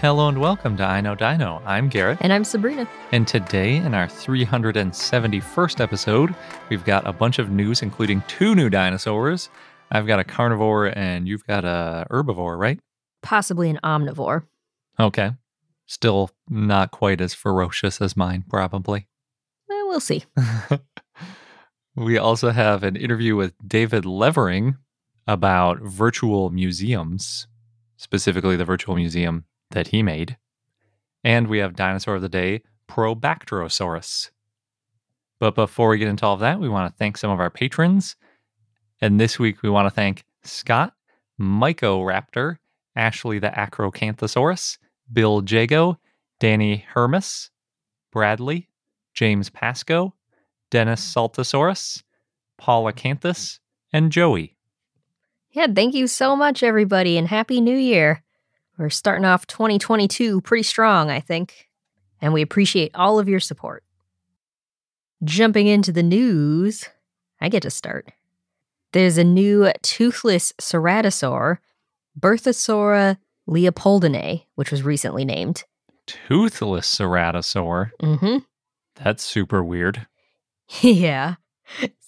Hello and welcome to I Know Dino. I'm Garrett. And I'm Sabrina. And today, in our 371st episode, we've got a bunch of news, including two new dinosaurs. I've got a carnivore and you've got a herbivore, right? Possibly an omnivore. Okay. Still not quite as ferocious as mine, probably. Eh, we'll see. we also have an interview with David Levering about virtual museums, specifically the virtual museum that he made. And we have Dinosaur of the Day, Probactrosaurus. But before we get into all of that, we want to thank some of our patrons. And this week we want to thank Scott, Mycoraptor, Ashley the Acrocanthosaurus, Bill Jago, Danny Hermes, Bradley, James Pasco, Dennis Saltosaurus, Paul Acanthus, and Joey. Yeah, thank you so much, everybody, and Happy New Year. We're starting off 2022 pretty strong, I think, and we appreciate all of your support. Jumping into the news, I get to start. There's a new toothless ceratosaur, Berthasaura leopoldinae, which was recently named. Toothless ceratosaur? Mm-hmm. That's super weird. yeah.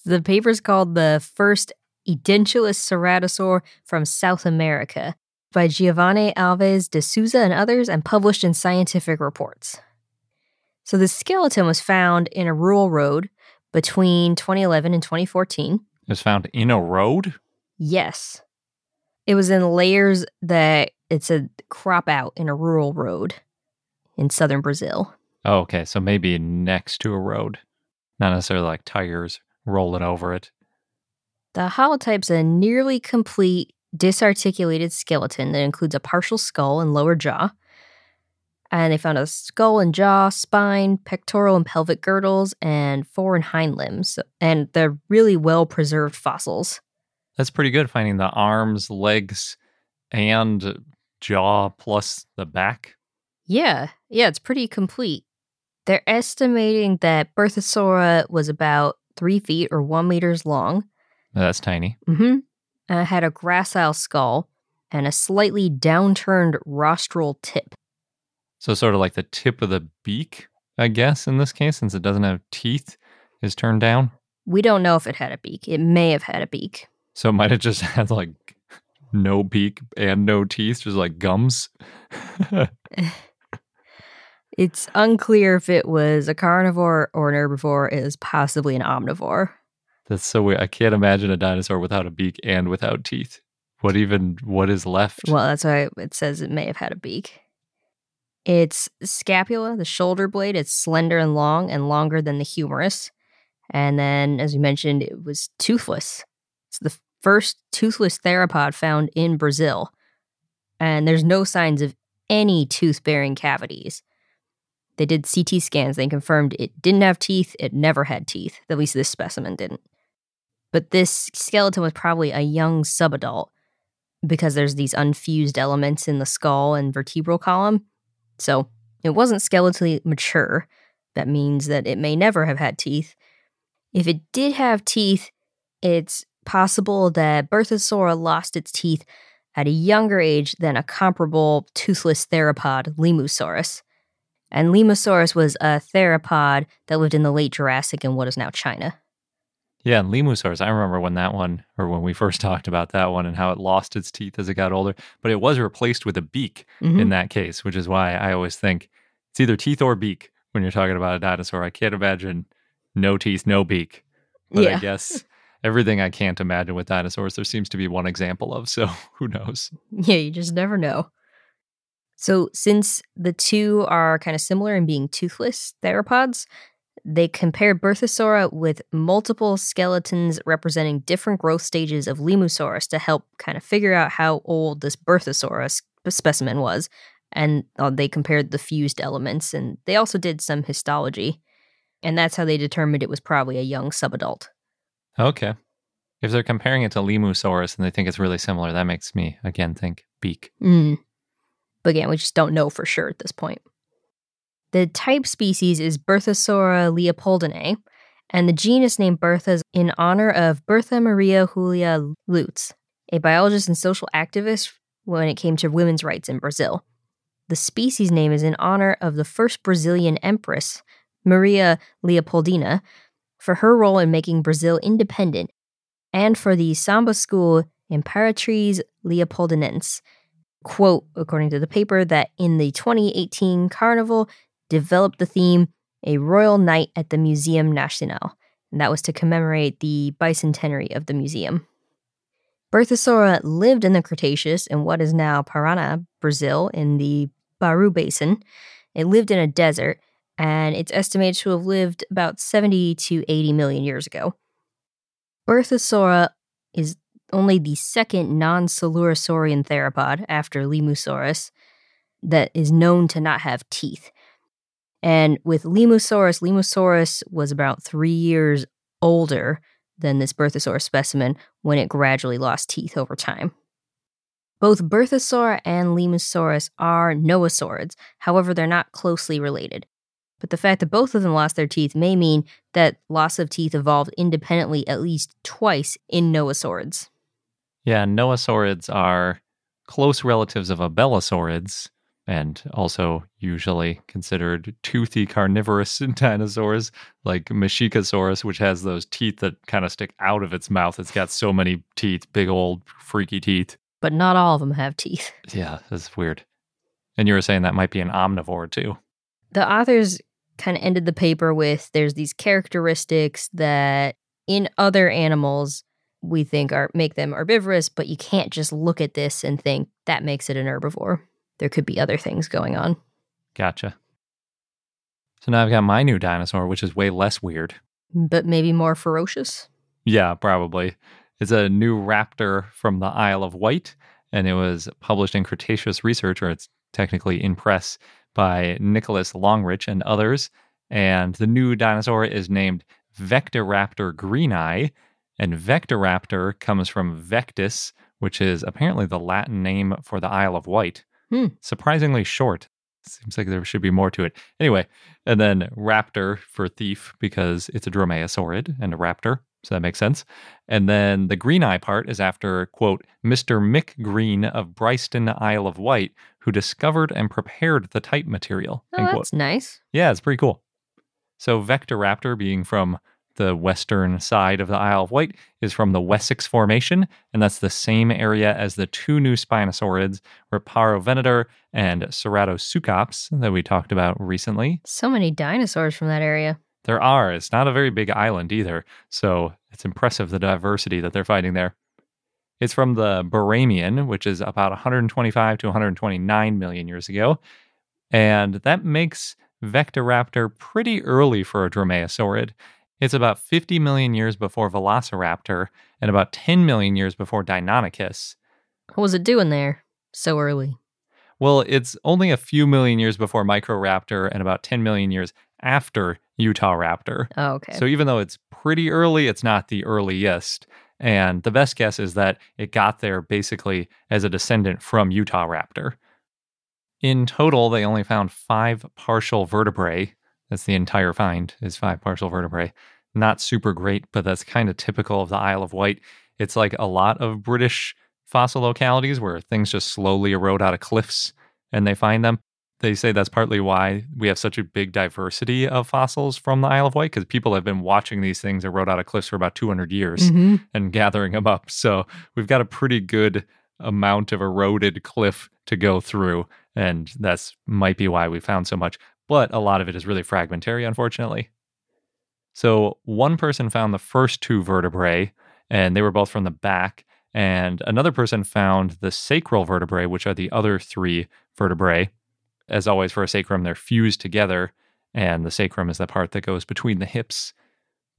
The paper's called the first edentulous ceratosaur from South America by Geovane Alves de Souza and others and published in Scientific Reports. So the skeleton was found in a rural road between 2011 and 2014. It was found in a road? Yes. It was in layers that it's a crop out in a rural road in southern Brazil. Oh, okay. So maybe next to a road, not necessarily like tires rolling over it. The holotype's a nearly complete disarticulated skeleton that includes a partial skull and lower jaw. And they found a skull and jaw, spine, pectoral and pelvic girdles, and fore and hind limbs. And they're really well preserved fossils. That's pretty good finding the arms, legs, and jaw plus the back. Yeah, yeah, it's pretty complete. They're estimating that Berthasaura was about three feet or one meters long. That's tiny. Mm-hmm uh, had a gracile skull and a slightly downturned rostral tip. So, sort of like the tip of the beak, I guess, in this case, since it doesn't have teeth, is turned down. We don't know if it had a beak. It may have had a beak. So, it might have just had like no beak and no teeth, just like gums. it's unclear if it was a carnivore or an herbivore. It is possibly an omnivore. That's so weird. I can't imagine a dinosaur without a beak and without teeth. What even what is left? Well, that's why it says it may have had a beak. Its scapula, the shoulder blade, it's slender and long and longer than the humerus. And then, as you mentioned, it was toothless. It's the first toothless theropod found in Brazil. And there's no signs of any tooth bearing cavities. They did CT scans. They confirmed it didn't have teeth. It never had teeth. At least this specimen didn't. But this skeleton was probably a young subadult because there's these unfused elements in the skull and vertebral column. So it wasn't skeletally mature. That means that it may never have had teeth. If it did have teeth, it's possible that Berthasaura lost its teeth at a younger age than a comparable toothless theropod, Limusaurus. And Limusaurus was a theropod that lived in the late Jurassic in what is now China. Yeah, and Limusaurus, I remember when that one, or when we first talked about that one and how it lost its teeth as it got older, but it was replaced with a beak Mhm. in that case, which is why I always think it's either teeth or beak when you're talking about a dinosaur. I can't imagine no teeth, no beak. But I guess everything I can't imagine with dinosaurs, there seems to be one example of. So who knows? Yeah, you just never know. So, since the two are kind of similar in being toothless theropods, they compared Berthasaura with multiple skeletons representing different growth stages of Limusaurus to help kind of figure out how old this Berthosaurus specimen was. And uh, they compared the fused elements, and they also did some histology. And that's how they determined it was probably a young subadult. Okay. If they're comparing it to Limusaurus and they think it's really similar, that makes me again think beak. Mm. But again, we just don't know for sure at this point. The type species is Berthasaura leopoldinae, and the genus name Bertha is in honor of Bertha Maria Julia Lutz, a biologist and social activist when it came to women's rights in Brazil. The species name is in honor of the first Brazilian empress, Maria Leopoldina, for her role in making Brazil independent, and for the samba school Imperatriz Leopoldinense, quote, according to the paper, that in the 2018 carnival developed the theme A Royal Night at the Museum National, And that was to commemorate the bicentenary of the museum. Berthasaura lived in the Cretaceous in what is now Paraná, Brazil, in the Bauru Basin. It lived in a desert, and it's estimated to have lived about 70 to 80 million years ago. Berthasaura is only the second non coelurosaurian theropod after Limusaurus that is known to not have teeth. And with Limusaurus, Limusaurus was about three years older than this Berthosaurus specimen when it gradually lost teeth over time. Both Berthosaur and Limusaurus are noasaurids, however, they're not closely related. But the fact that both of them lost their teeth may mean that loss of teeth evolved independently at least twice in noasaurids. Yeah, noasaurids are close relatives of abelisaurids and also usually considered toothy carnivorous dinosaurs like Masiakasaurus, which has those teeth that kind of stick out of its mouth. It's got so many teeth, big old freaky teeth. But not all of them have teeth. Yeah, that's weird. And you were saying that might be an omnivore too. The authors kind of ended the paper with there's these characteristics that in other animals we think are make them herbivorous, but you can't just look at this and think that makes it an herbivore. There could be other things going on. Gotcha. So now I've got my new dinosaur, which is way less weird. But maybe more ferocious. Yeah, probably. It's a new raptor from the Isle of Wight, and it was published in Cretaceous Research, or it's technically in press, by Nicholas Longrich and others. And the new dinosaur is named Vectiraptor greeneye. And Vectiraptor comes from Vectis, which is apparently the Latin name for the Isle of Wight. Hmm. Surprisingly short. Seems like there should be more to it. Anyway, and then raptor for thief because it's a dromaeosaurid and a raptor. So that makes sense. And then the green eye part is after, quote, Mr. Mick Green of Brighstone, Isle of Wight, who discovered and prepared the type material. Oh, end quote. that's nice. Yeah, it's pretty cool. So Vectiraptor being from the western side of the Isle of Wight is from the Wessex Formation, and that's the same area as the two new Spinosaurids, Riparovenator and Ceratosuchops that we talked about recently. So many dinosaurs from that area. There are. It's not a very big island either, so it's impressive the diversity that they're finding there. It's from the Barremian, which is about 125 to 129 million years ago, and that makes Vectiraptor pretty early for a dromaeosaurid. It's about 50 million years before Velociraptor and about 10 million years before Deinonychus. What was it doing there so early? Well, it's only a few million years before Microraptor and about 10 million years after Utah Raptor. Oh, okay. So even though it's pretty early, it's not the earliest. And the best guess is that it got there basically as a descendant from Utah Raptor. In total, they only found five partial vertebrae. That's the entire find is five partial vertebrae. Not super great, but that's kind of typical of the Isle of Wight. It's like a lot of British fossil localities where things just slowly erode out of cliffs and they find them. they say that's partly why we have such a big diversity of fossils from the Isle of Wight because people have been watching these things erode out of cliffs for about 200 years Mhm. and gathering them up. So we've got a pretty good amount of eroded cliff to go through, and that's might be why we found so much. But a lot of it is really fragmentary, unfortunately. So one person found the first two vertebrae, and they were both from the back, and another person found the sacral vertebrae, which are the other three vertebrae. As always, for a sacrum, they're fused together, and the sacrum is the part that goes between the hips.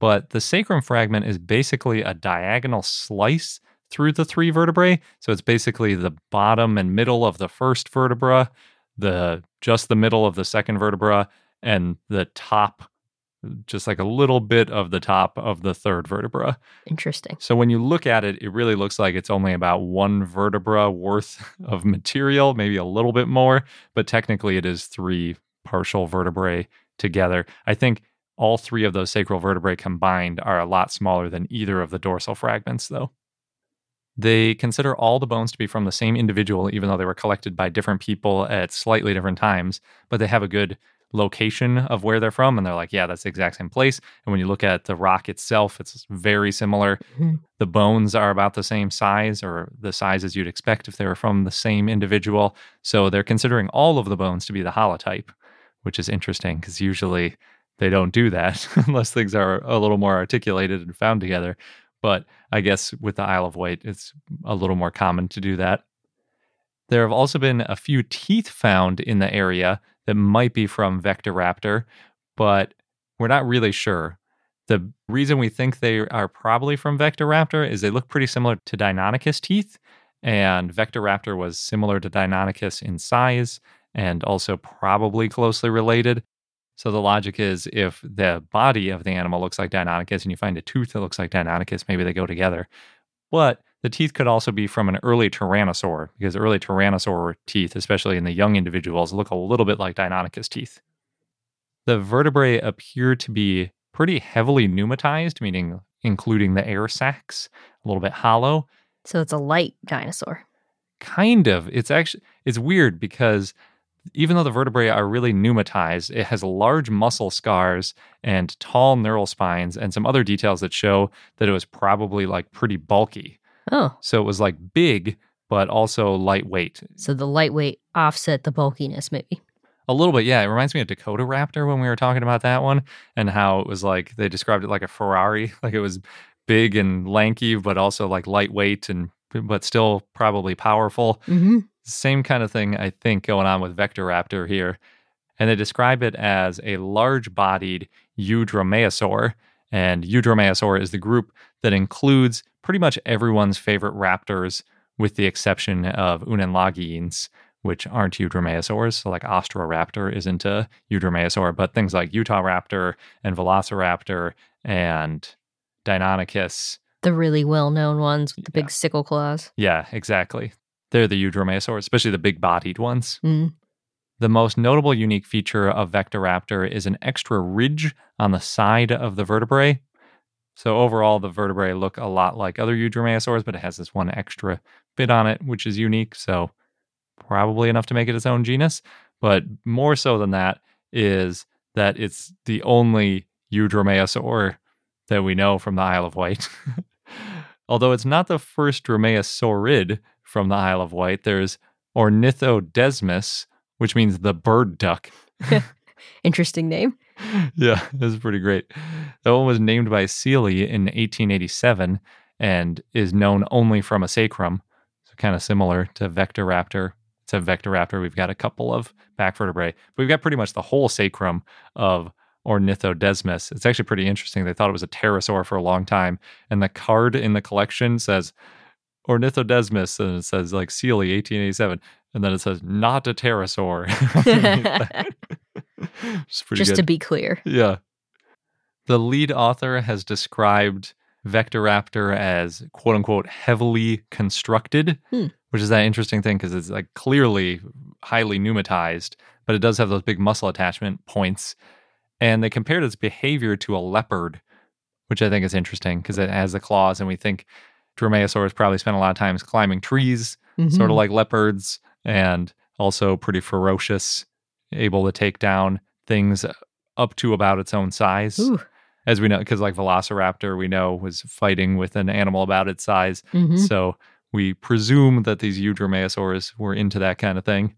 But the sacrum fragment is basically a diagonal slice through the three vertebrae. So it's basically the bottom and middle of the first vertebra, the just the middle of the second vertebra, and the top, just like a little bit of the top of the third vertebra. Interesting. So when you look at it, it really looks like it's only about one vertebra worth of material, maybe a little bit more, but technically it is three partial vertebrae together. I think all three of those sacral vertebrae combined are a lot smaller than either of the dorsal fragments, though. They consider all the bones to be from the same individual, even though they were collected by different people at slightly different times, but they have a good location of where they're from. And they're like, yeah, that's the exact same place. And when you look at the rock itself, it's very similar. Mhm. The bones are about the same size or the size as you'd expect if they were from the same individual. So they're considering all of the bones to be the holotype, which is interesting because usually they don't do that unless things are a little more articulated and found together. But I guess with the Isle of Wight, it's a little more common to do that. There have also been a few teeth found in the area that might be from Vectiraptor, but we're not really sure. The reason we think they are probably from Vectiraptor is they look pretty similar to Deinonychus teeth, and Vectiraptor was similar to Deinonychus in size and also probably closely related. So the logic is if the body of the animal looks like Deinonychus and you find a tooth that looks like Deinonychus, maybe they go together. But the teeth could also be from an early tyrannosaur because early tyrannosaur teeth, especially in the young individuals, look a little bit like Deinonychus teeth. The vertebrae appear to be pretty heavily pneumatized, meaning including the air sacs, a little bit hollow. So it's a light dinosaur. Kind of. It's actually it's weird because even though the vertebrae are really pneumatized, it has large muscle scars and tall neural spines and some other details that show that it was probably like pretty bulky. Oh, So it was like big, but also lightweight. so the lightweight offset the bulkiness, maybe. A little bit, yeah. It reminds me of Dakota Raptor when we were talking about that one and how it was like they described it like a Ferrari, like it was big and lanky, but also like lightweight and but still probably powerful. Mm-hmm. Same kind of thing, I think, going on with Vectiraptor here. And they describe it as a large bodied Eudromaeosaur. And Eudromaeosaur is the group that includes pretty much everyone's favorite raptors, with the exception of Unenlagines, which aren't Eudromaeosaurs. So, like Austroraptor isn't a Eudromaeosaur, but things like Utah Raptor and Velociraptor and Deinonychus. The really well known ones with the big Yeah. sickle claws. Yeah, exactly. They're the Eudromaeosaurs, especially the big bodied ones. Mm. The most notable unique feature of Vectiraptor is an extra ridge on the side of the vertebrae. So overall, the vertebrae look a lot like other Eudromaeosaurs, but it has this one extra bit on it, which is unique. So probably enough to make it its own genus. But more so than that is that it's the only Eudromaeosaur that we know from the Isle of Wight. Although it's not the first dromaeosaurid from the Isle of Wight, there's Ornithodesmus, which means the bird duck. Interesting name. yeah, this is pretty great. That one was named by Seeley in 1887 and is known only from a sacrum. So kind of similar to Vectiraptor. It's a Vectiraptor. We've got a couple of back vertebrae. But we've got pretty much the whole sacrum of Ornithodesmus. It's actually pretty interesting. They thought it was a pterosaur for a long time. And the card in the collection says Ornithodesmus and it says like Seeley 1887. And then it says not a pterosaur. It's pretty Just good. to be clear. Yeah. The lead author has described Vectiraptor as quote unquote heavily constructed, Hmm. which is that interesting thing because it's like clearly highly pneumatized, but it does have those big muscle attachment points. And they compared its behavior to a leopard, which I think is interesting because it has the claws, and we think Dromaeosaurs probably spent a lot of times climbing trees, sort of Mhm. like leopards, and also pretty ferocious able to take down things up to about its own size. Ooh. As we know, because like Velociraptor, we know was fighting with an animal about its size. Mhm. So we presume that these Eudromaeosaurs were into that kind of thing.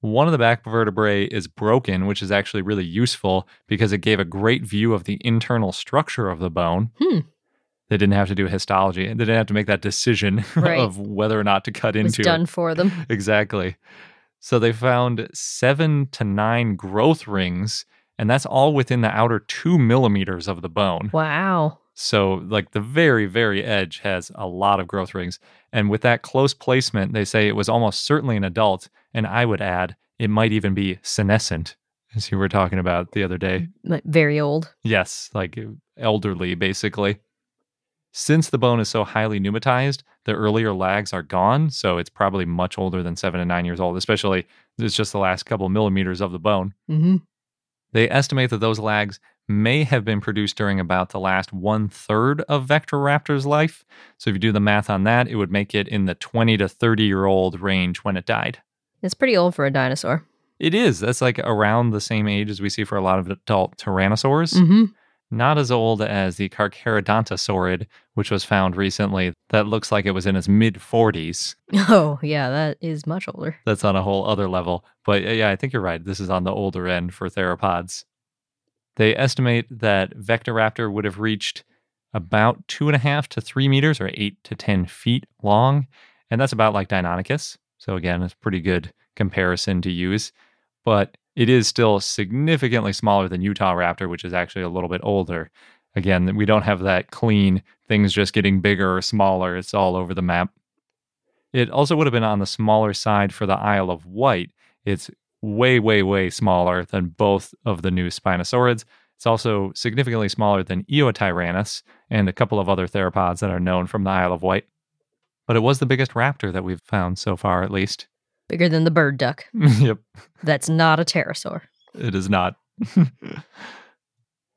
One of the back vertebrae is broken, which is actually really useful because it gave a great view of the internal structure of the bone. Hmm. They didn't have to do histology. They didn't have to make that decision Right. of whether or not to cut into It into done it. for them. Exactly. So they found seven to nine growth rings, and that's all within the outer two millimeters of the bone. Wow. So, like the very, very edge has a lot of growth rings. And with that close placement, they say it was almost certainly an adult. And I would add, it might even be senescent, as you were talking about the other day. Like, Very old. Yes, like elderly, basically. Since the bone is so highly pneumatized, the earlier lags are gone. So, it's probably much older than seven to nine years old, especially it's just the last couple millimeters of the bone. Mm-hmm. They estimate that those lags may have been produced during about the last one third of Vectiraptor's life. So if you do the math on that, it would make it in the 20 to 30 year old range when it died. It's pretty old for a dinosaur. It is. That's like around the same age as we see for a lot of adult tyrannosaurs. Mm-hmm. Not as old as the Carcharodontosaurid, which was found recently. That looks like it was in its mid 40s. Oh, yeah, that is much older. That's on a whole other level. But yeah, I think you're right. This is on the older end for theropods. They estimate that Vectiraptor would have reached about two and a half to three meters or eight to 10 feet long. And that's about like Deinonychus. So again, it's pretty good comparison to use. But it is still significantly smaller than Utah Raptor, which is actually a little bit older. Again, we don't have that clean things just getting bigger or smaller. It's all over the map. It also would have been on the smaller side for the Isle of Wight. It's way, way, way smaller than both of the new Spinosaurids. It's also significantly smaller than Eotyrannus and a couple of other theropods that are known from the Isle of Wight. But it was the biggest raptor that we've found so far, at least. Bigger than the bird duck. yep, That's not a pterosaur. it is not.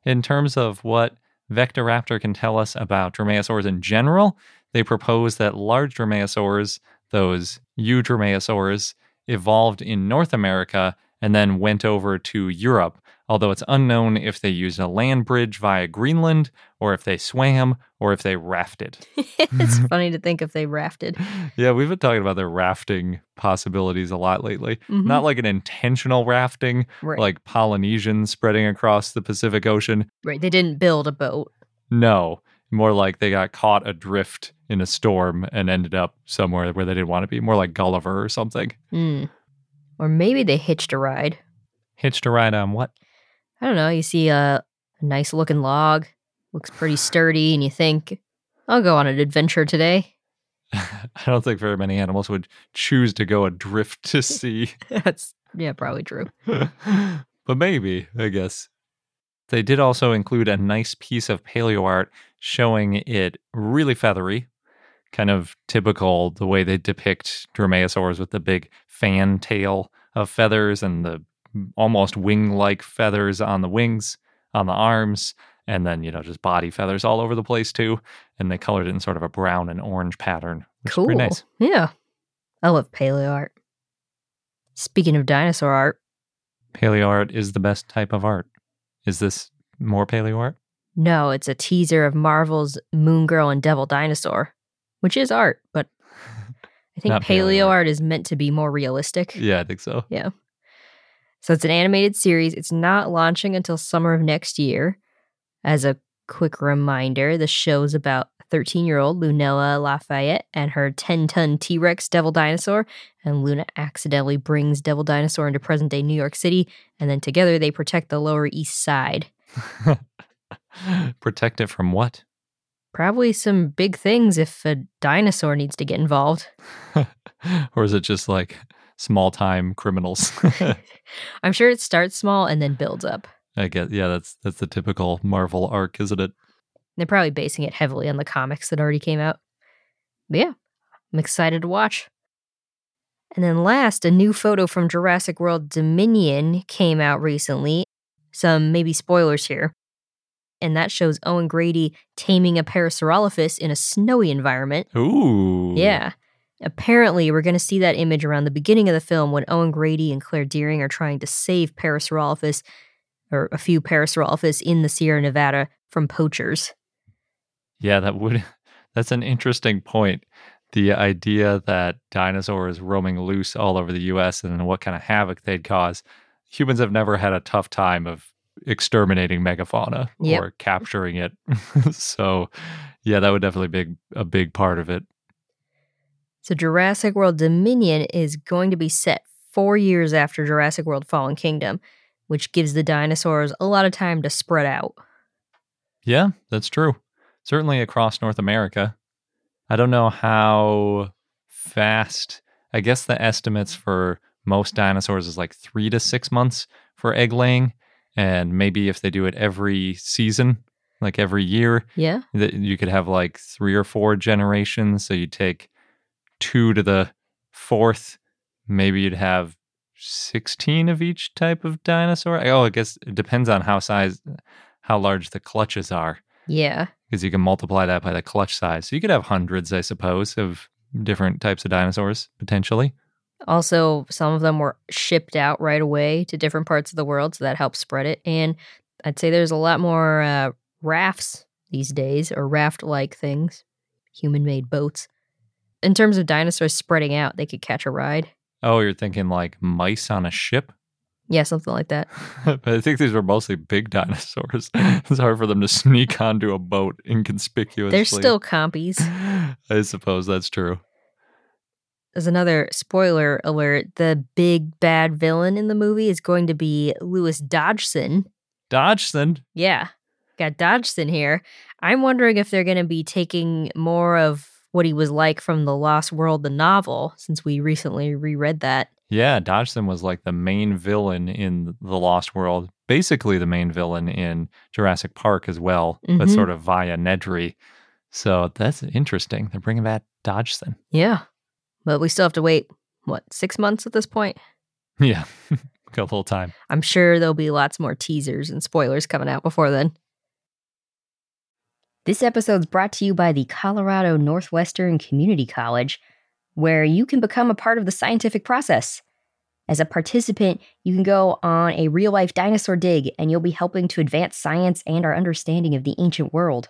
in terms of what Vectiraptor can tell us about dromaeosaurs in general, they propose that large dromaeosaurs, those eudromaeosaurs, evolved in North America and then went over to Europe, although it's unknown if they used a land bridge via Greenland or if they swam or if they rafted. it's funny to think if they rafted. yeah, we've been talking about their rafting possibilities a lot lately. Mhm. Not like an intentional rafting, Right. like Polynesians spreading across the Pacific Ocean. right. They didn't build a boat. No, more like they got caught adrift in a storm and ended up somewhere where they didn't want to be. More like Gulliver or something. Hmm. Or maybe they hitched a ride. Hitched a ride on what? I don't know. You see a, a nice looking log, looks pretty sturdy, and you think, I'll go on an adventure today. I don't think very many animals would choose to go adrift to sea. That's, yeah, probably true. but maybe, I guess. They did also include a nice piece of paleo art showing it really feathery, kind of typical the way they depict dromaeosaurs with the big fan tail of feathers and the almost wing like feathers on the wings, on the arms, and then, you know, just body feathers all over the place too. And they colored it in sort of a brown and orange pattern, cool. pretty nice. Yeah. I love paleo art. Speaking of dinosaur art, Paleo art is the best type of art. Is this more paleo art? no, it's a teaser of Marvel's Moon Girl and Devil Dinosaur, which is art, but I think Not paleo art. art is meant to be more realistic. Yeah, I think so. Yeah. So it's an animated series. It's not launching until summer of next year. As a quick reminder, the show's about 13 year old Lunella Lafayette and her 10 ton T Rex Devil Dinosaur. And Luna accidentally brings Devil Dinosaur into present day New York City. And then together they protect the Lower East Side. Protect it from what? Probably some big things if a dinosaur needs to get involved. or is it just like small time criminals? I'm sure it starts small and then builds up. I guess yeah, that's that's the typical Marvel arc, isn't it? They're probably basing it heavily on the comics that already came out. But yeah, I'm excited to watch. And then last, a new photo from Jurassic World Dominion came out recently. Some maybe spoilers here. And that shows Owen Grady taming a Parasaurolophus in a snowy environment. Ooh. Yeah. Apparently, we're going to see that image around the beginning of the film when Owen Grady and Claire Dearing are trying to save Parasaurolophus, or a few Parasaurolophus in the Sierra Nevada from poachers. Yeah, that would that's an interesting point. The idea that dinosaurs roaming loose all over the US and what kind of havoc they'd cause. Humans have never had a tough time of exterminating megafauna Yep. or capturing it. so, yeah, that would definitely be a big part of it. So, Jurassic World Dominion is going to be set four years after Jurassic World Fallen Kingdom, which gives the dinosaurs a lot of time to spread out. Yeah, that's true. Certainly across North America. I don't know how fast. I guess the estimates for most dinosaurs is like three to six months for egg laying. And maybe if they do it every season, like every year, Yeah. that you could have like three or four generations. So you take two to the fourth, maybe you'd have 16 of each type of dinosaur. Oh, I guess it depends on how size, how large the clutches are, Yeah. because you can multiply that by the clutch size. So you could have hundreds, I suppose, of different types of dinosaurs potentially. Also, some of them were shipped out right away to different parts of the world, so that helps spread it. And I'd say there's a lot more uh, rafts these days, or raft like things, human made boats. In terms of dinosaurs spreading out, they could catch a ride. Oh, you're thinking like mice on a ship? Yeah, something like that. but I think these were mostly big dinosaurs. it's hard for them to sneak onto a boat inconspicuously. They're still compies. I suppose that's true. As another spoiler alert, the big bad villain in the movie is going to be Lewis Dodgson. Dodgson. Yeah, got Dodgson here. I'm wondering if they're going to be taking more of what he was like from The Lost World, the novel, since we recently reread that. Yeah, Dodgson was like the main villain in The Lost World, basically the main villain in Jurassic Park as well, but Mhm. sort of via Nedry. So that's interesting. They're bringing back Dodgson. Yeah. But we still have to wait, what, six months at this point? Yeah, got a little time. I'm sure there'll be lots more teasers and spoilers coming out before then. This episode's brought to you by the Colorado Northwestern Community College, where you can become a part of the scientific process. As a participant, you can go on a real life dinosaur dig, and you'll be helping to advance science and our understanding of the ancient world.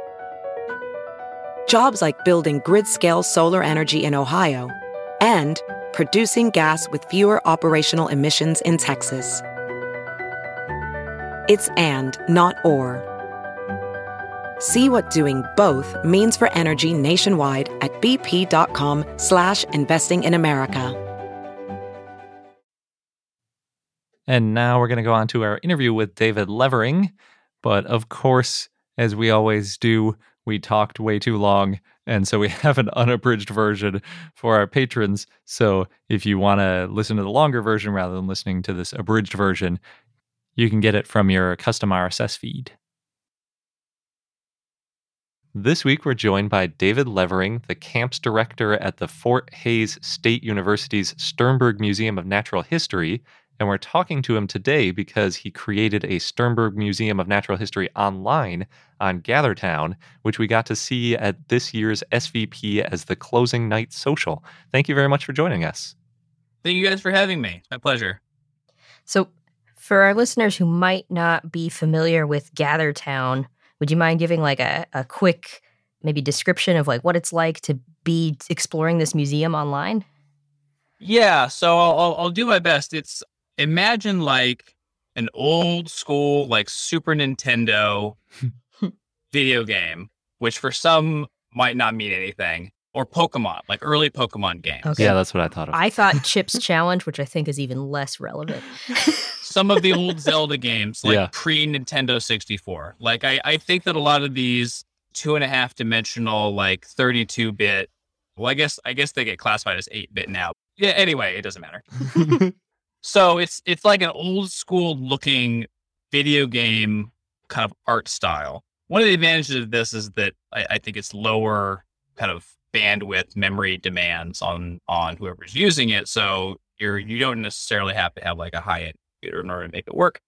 Jobs like building grid scale solar energy in Ohio and producing gas with fewer operational emissions in Texas. It's and, not or. See what doing both means for energy nationwide at bp.com slash investing in America. And now we're going to go on to our interview with David Levering. But of course, as we always do, we talked way too long. And so we have an unabridged version for our patrons. So if you want to listen to the longer version rather than listening to this abridged version, you can get it from your custom RSS feed. This week, we're joined by David Levering, the camp's director at the Fort Hays State University's Sternberg Museum of Natural History, and we're talking to him today because he created a Sternberg Museum of Natural History online on GatherTown, which we got to see at this year's SVP as the closing night social. Thank you very much for joining us. Thank you guys for having me. My pleasure. So, for our listeners who might not be familiar with GatherTown, would you mind giving like a, a quick maybe description of like what it's like to be exploring this museum online? Yeah, so I'll, I'll, I'll do my best. It's imagine like an old school like Super Nintendo video game, which for some might not mean anything, or Pokemon, like early Pokemon games. Okay. Yeah, that's what I thought of. I thought Chips Challenge, which I think is even less relevant. Some of the old Zelda games, like Yeah. pre Nintendo 64. Like I, I think that a lot of these two and a half dimensional, like 32 bit, well, I guess I guess they get classified as 8 bit now. Yeah, anyway, it doesn't matter. So it's it's like an old school looking video game kind of art style. One of the advantages of this is that I, I think it's lower kind of bandwidth memory demands on on whoever's using it. So you're you don't necessarily have to have like a high end computer in order to make it work,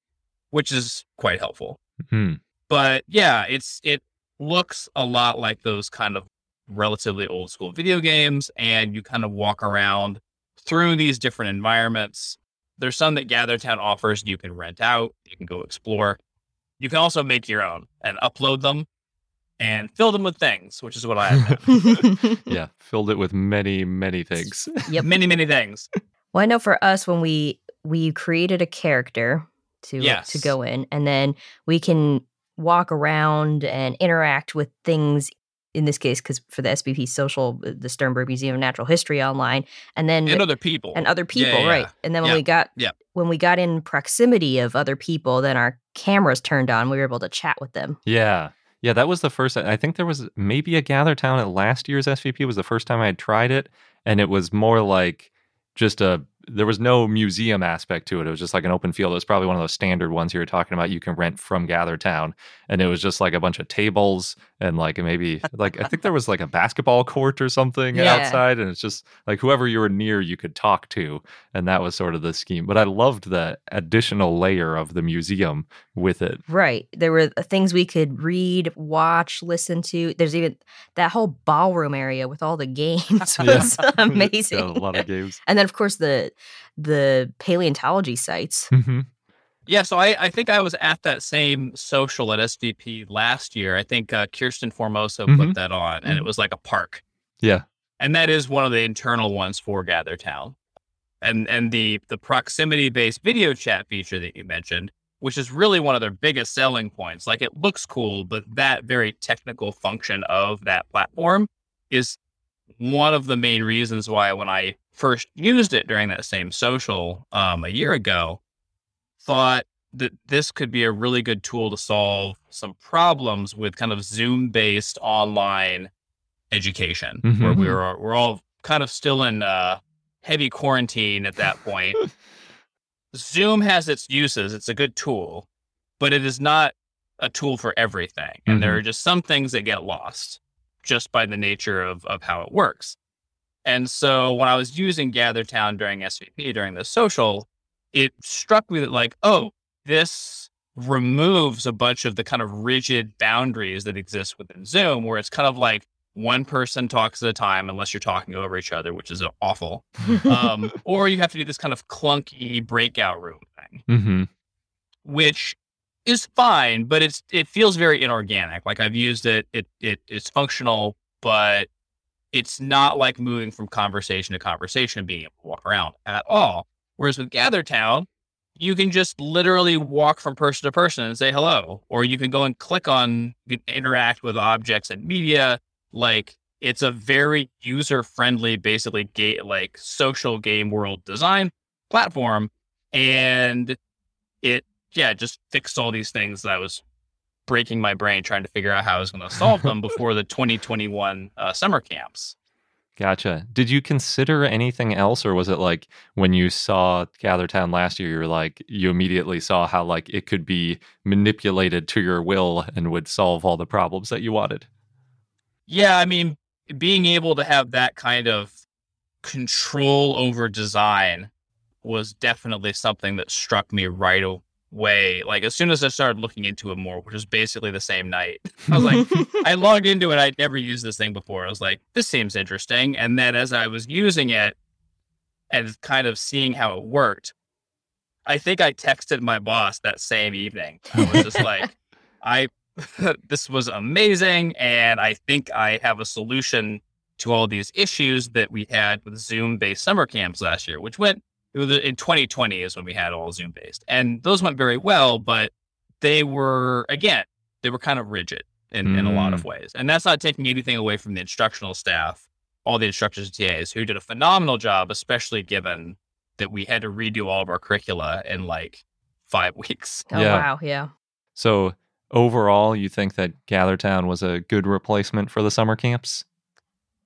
which is quite helpful. Hmm. But yeah, it's it looks a lot like those kind of relatively old school video games, and you kind of walk around through these different environments. There's some that GatherTown offers you can rent out, you can go explore. You can also make your own and upload them and fill them with things, which is what I have yeah, filled it with many, many things. Yep. many, many things. Well, I know for us when we we created a character to Yes. to go in, and then we can walk around and interact with things. In this case, because for the SVP Social, uh, the Sternberg Museum of Natural History online, and then And other people. and other people, yeah, right? yeah. And then when Yeah, we got yeah. when we got in proximity of other people, then our cameras turned on. We were able to chat with them. Yeah. Yeah, that was the first. I think there was maybe a Gather Town at last year's SVP was the first time I had tried it. And it was more like just a, there was no museum aspect to it. It was just like an open field. It was probably one of those standard ones you were talking about you can rent from Gather Town. And it was just like a bunch of tables and like maybe, like, I think there was like a basketball court or something Yeah. outside. And it's just like whoever you were near, you could talk to. And that was sort of the scheme. But I loved the additional layer of the museum with it. Right. There were things we could read, watch, listen to. There's even that whole ballroom area with all the games was amazing. Yeah, a lot of games. and then of course the the paleontology sites. hmm Yeah, so I, I think I was at that same social at SVP last year. I think uh, Kiersten Formoso Mhm. put that on, and it was like a park. Yeah. and that is one of the internal ones for GatherTown. And and the the proximity based video chat feature that you mentioned, which is really one of their biggest selling points. Like it looks cool, but that very technical function of that platform is one of the main reasons why when I first used it during that same social um, a year ago, thought that this could be a really good tool to solve some problems with kind of Zoom based online education, where Mhm. we were we're all kind of still in uh, heavy quarantine at that point. Zoom has its uses; it's a good tool, but it is not a tool for everything, and there Mhm. are just some things that get lost just by the nature of of how it works. And so when I was using GatherTown during SVP during the social, it struck me that like, oh, this removes a bunch of the kind of rigid boundaries that exist within Zoom, where it's kind of like one person talks at a time, unless you're talking over each other, which is awful. Um, or you have to do this kind of clunky breakout room thing, hmm which is fine, but it's it feels very inorganic. Like I've used it, it it it's functional, but it's not like moving from conversation to conversation and being able to walk around at all. Whereas with GatherTown, you can just literally walk from person to person and say hello, or you can go and click on interact with objects and media. Like it's a very user friendly, basically like social game world design platform, and it yeah just fixed all these things that I was breaking my brain trying to figure out how I was going to solve them before the 2021 uh, summer camps. Gotcha. Did you consider anything else, or was it like when you saw GatherTown last year, you were like you immediately saw how like it could be manipulated to your will and would solve all the problems that you wanted? Yeah, I mean, being able to have that kind of control over design was definitely something that struck me right away. Like as soon as I started looking into it more, which was basically the same night, I was like, I logged into it. I'd never used this thing before. I was like, this seems interesting. And then as I was using it and kind of seeing how it worked, I think I texted my boss that same evening. Oh, I was just like, I this was amazing. And I think I have a solution to all these issues that we had with Zoom based summer camps last year, which went in 2020 is when we had all Zoom based. And those went very well, but they were, again, they were kind of rigid in, mm. in a lot of ways. And that's not taking anything away from the instructional staff, all the instructors and TAs who did a phenomenal job, especially given that we had to redo all of our curricula in like five weeks. Oh, yeah. wow. Yeah. So overall, you think that GatherTown was a good replacement for the summer camps?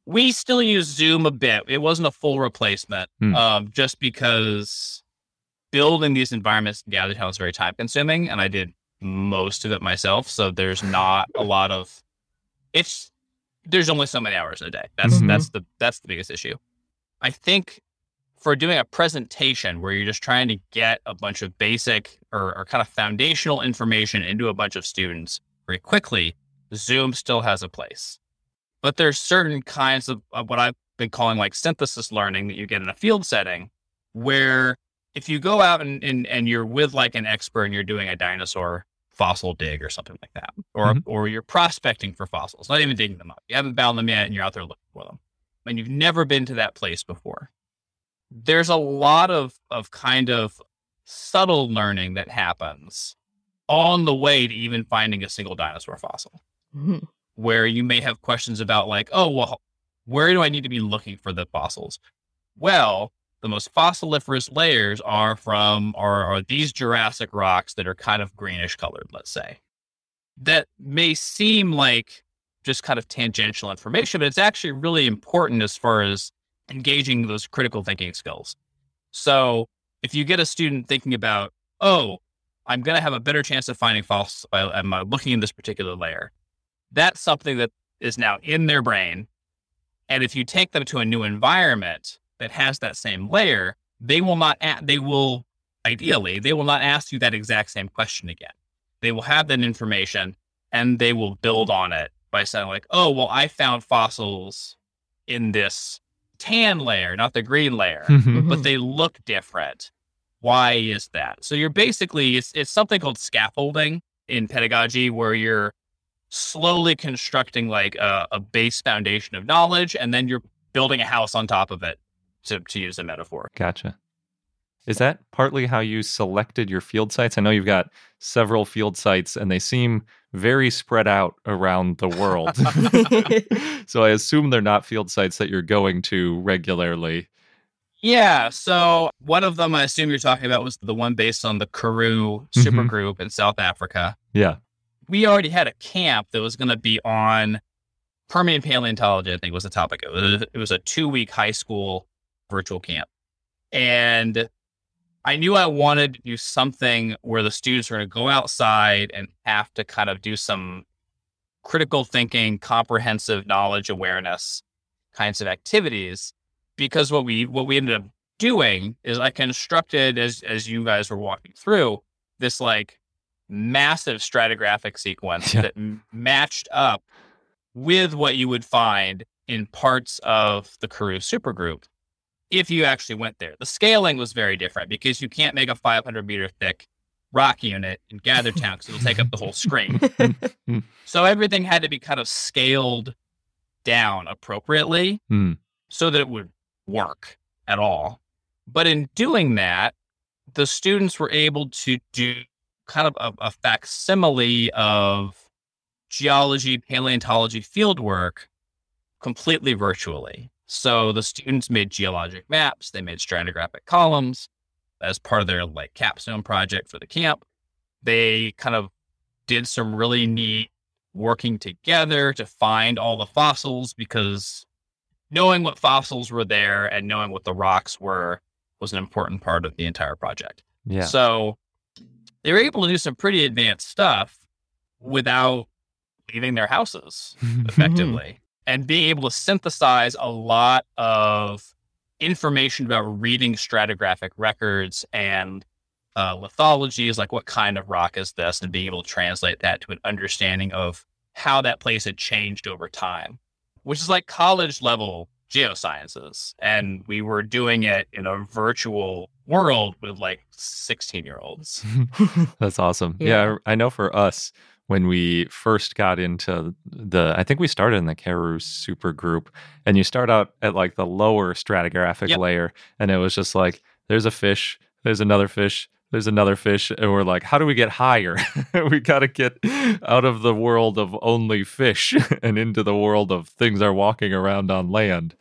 We still use Zoom a bit. It wasn't a full replacement, hmm. um, just because building these environments in GatherTown is very time consuming, and I did most of it myself. So there's not a lot of it's there's only so many hours in a day. That's mm-hmm. that's the that's the biggest issue. I think for doing a presentation where you're just trying to get a bunch of basic or, or kind of foundational information into a bunch of students very quickly, Zoom still has a place. But there's certain kinds of, of what I've been calling like synthesis learning that you get in a field setting where if you go out and, and, and you're with like an expert and you're doing a dinosaur fossil dig or something like that, or mm-hmm. or you're prospecting for fossils, not even digging them up. You haven't found them yet and you're out there looking for them. And you've never been to that place before there's a lot of of kind of subtle learning that happens on the way to even finding a single dinosaur fossil mm-hmm. Where you may have questions about like oh well where do i need to be looking for the fossils? Well the most fossiliferous layers are from are, are these jurassic rocks that are kind of greenish colored let's say. That may seem like just kind of tangential information but it's actually really important as far as engaging those critical thinking skills. So if you get a student thinking about, oh, I'm going to have a better chance of finding fossils by am looking in this particular layer, that's something that is now in their brain. And if you take them to a new environment that has that same layer, they will not, a- they will ideally, they will not ask you that exact same question again. They will have that information and they will build on it by saying like, oh, well, I found fossils in this tan layer, not the green layer, mm-hmm. but they look different. Why is that? So you're basically it's, it's something called scaffolding in pedagogy where you're slowly constructing like a, a, base foundation of knowledge and then you're building a house on top of it to, to use a metaphor. Gotcha. Is that partly how you selected your field sites? I know you've got several field sites and they seem very spread out around the world. so I assume they're not field sites that you're going to regularly. Yeah. So one of them I assume you're talking about was the one based on the Karoo mm-hmm. supergroup mm-hmm. in South Africa. Yeah. We already had a camp that was going to be on Permian paleontology, I think was the topic. It was, it was a two week high school virtual camp. And I knew I wanted to do something where the students were going to go outside and have to kind of do some critical thinking, comprehensive knowledge awareness kinds of activities. Because what we what we ended up doing is I constructed as as you guys were walking through this like massive stratigraphic sequence yeah. that m- matched up with what you would find in parts of the Karoo supergroup if you actually went there. The scaling was very different because you can't make a 500 meter thick rock unit in GatherTown because it'll take up the whole screen. so everything had to be kind of scaled down appropriately mm. so that it would work at all. But in doing that, the students were able to do kind of a, a facsimile of geology, paleontology fieldwork completely virtually. So the students made geologic maps, they made stratigraphic columns as part of their like capstone project for the camp. They kind of did some really neat working together to find all the fossils because knowing what fossils were there and knowing what the rocks were was an important part of the entire project. Yeah. So they were able to do some pretty advanced stuff without leaving their houses effectively. and being able to synthesize a lot of information about reading stratigraphic records and uh, lithologies, like what kind of rock is this, and being able to translate that to an understanding of how that place had changed over time, which is like college level geosciences. And we were doing it in a virtual world with like 16 year olds. That's awesome. Yeah. Yeah. I know for us, when we first got into the, I think we started in the Karoo super group, and you start out at like the lower stratigraphic Yep. layer, and it was just like, there's a fish, there's another fish, there's another fish, and we're like, how do we get higher? we got to get out of the world of only fish and into the world of things are walking around on land,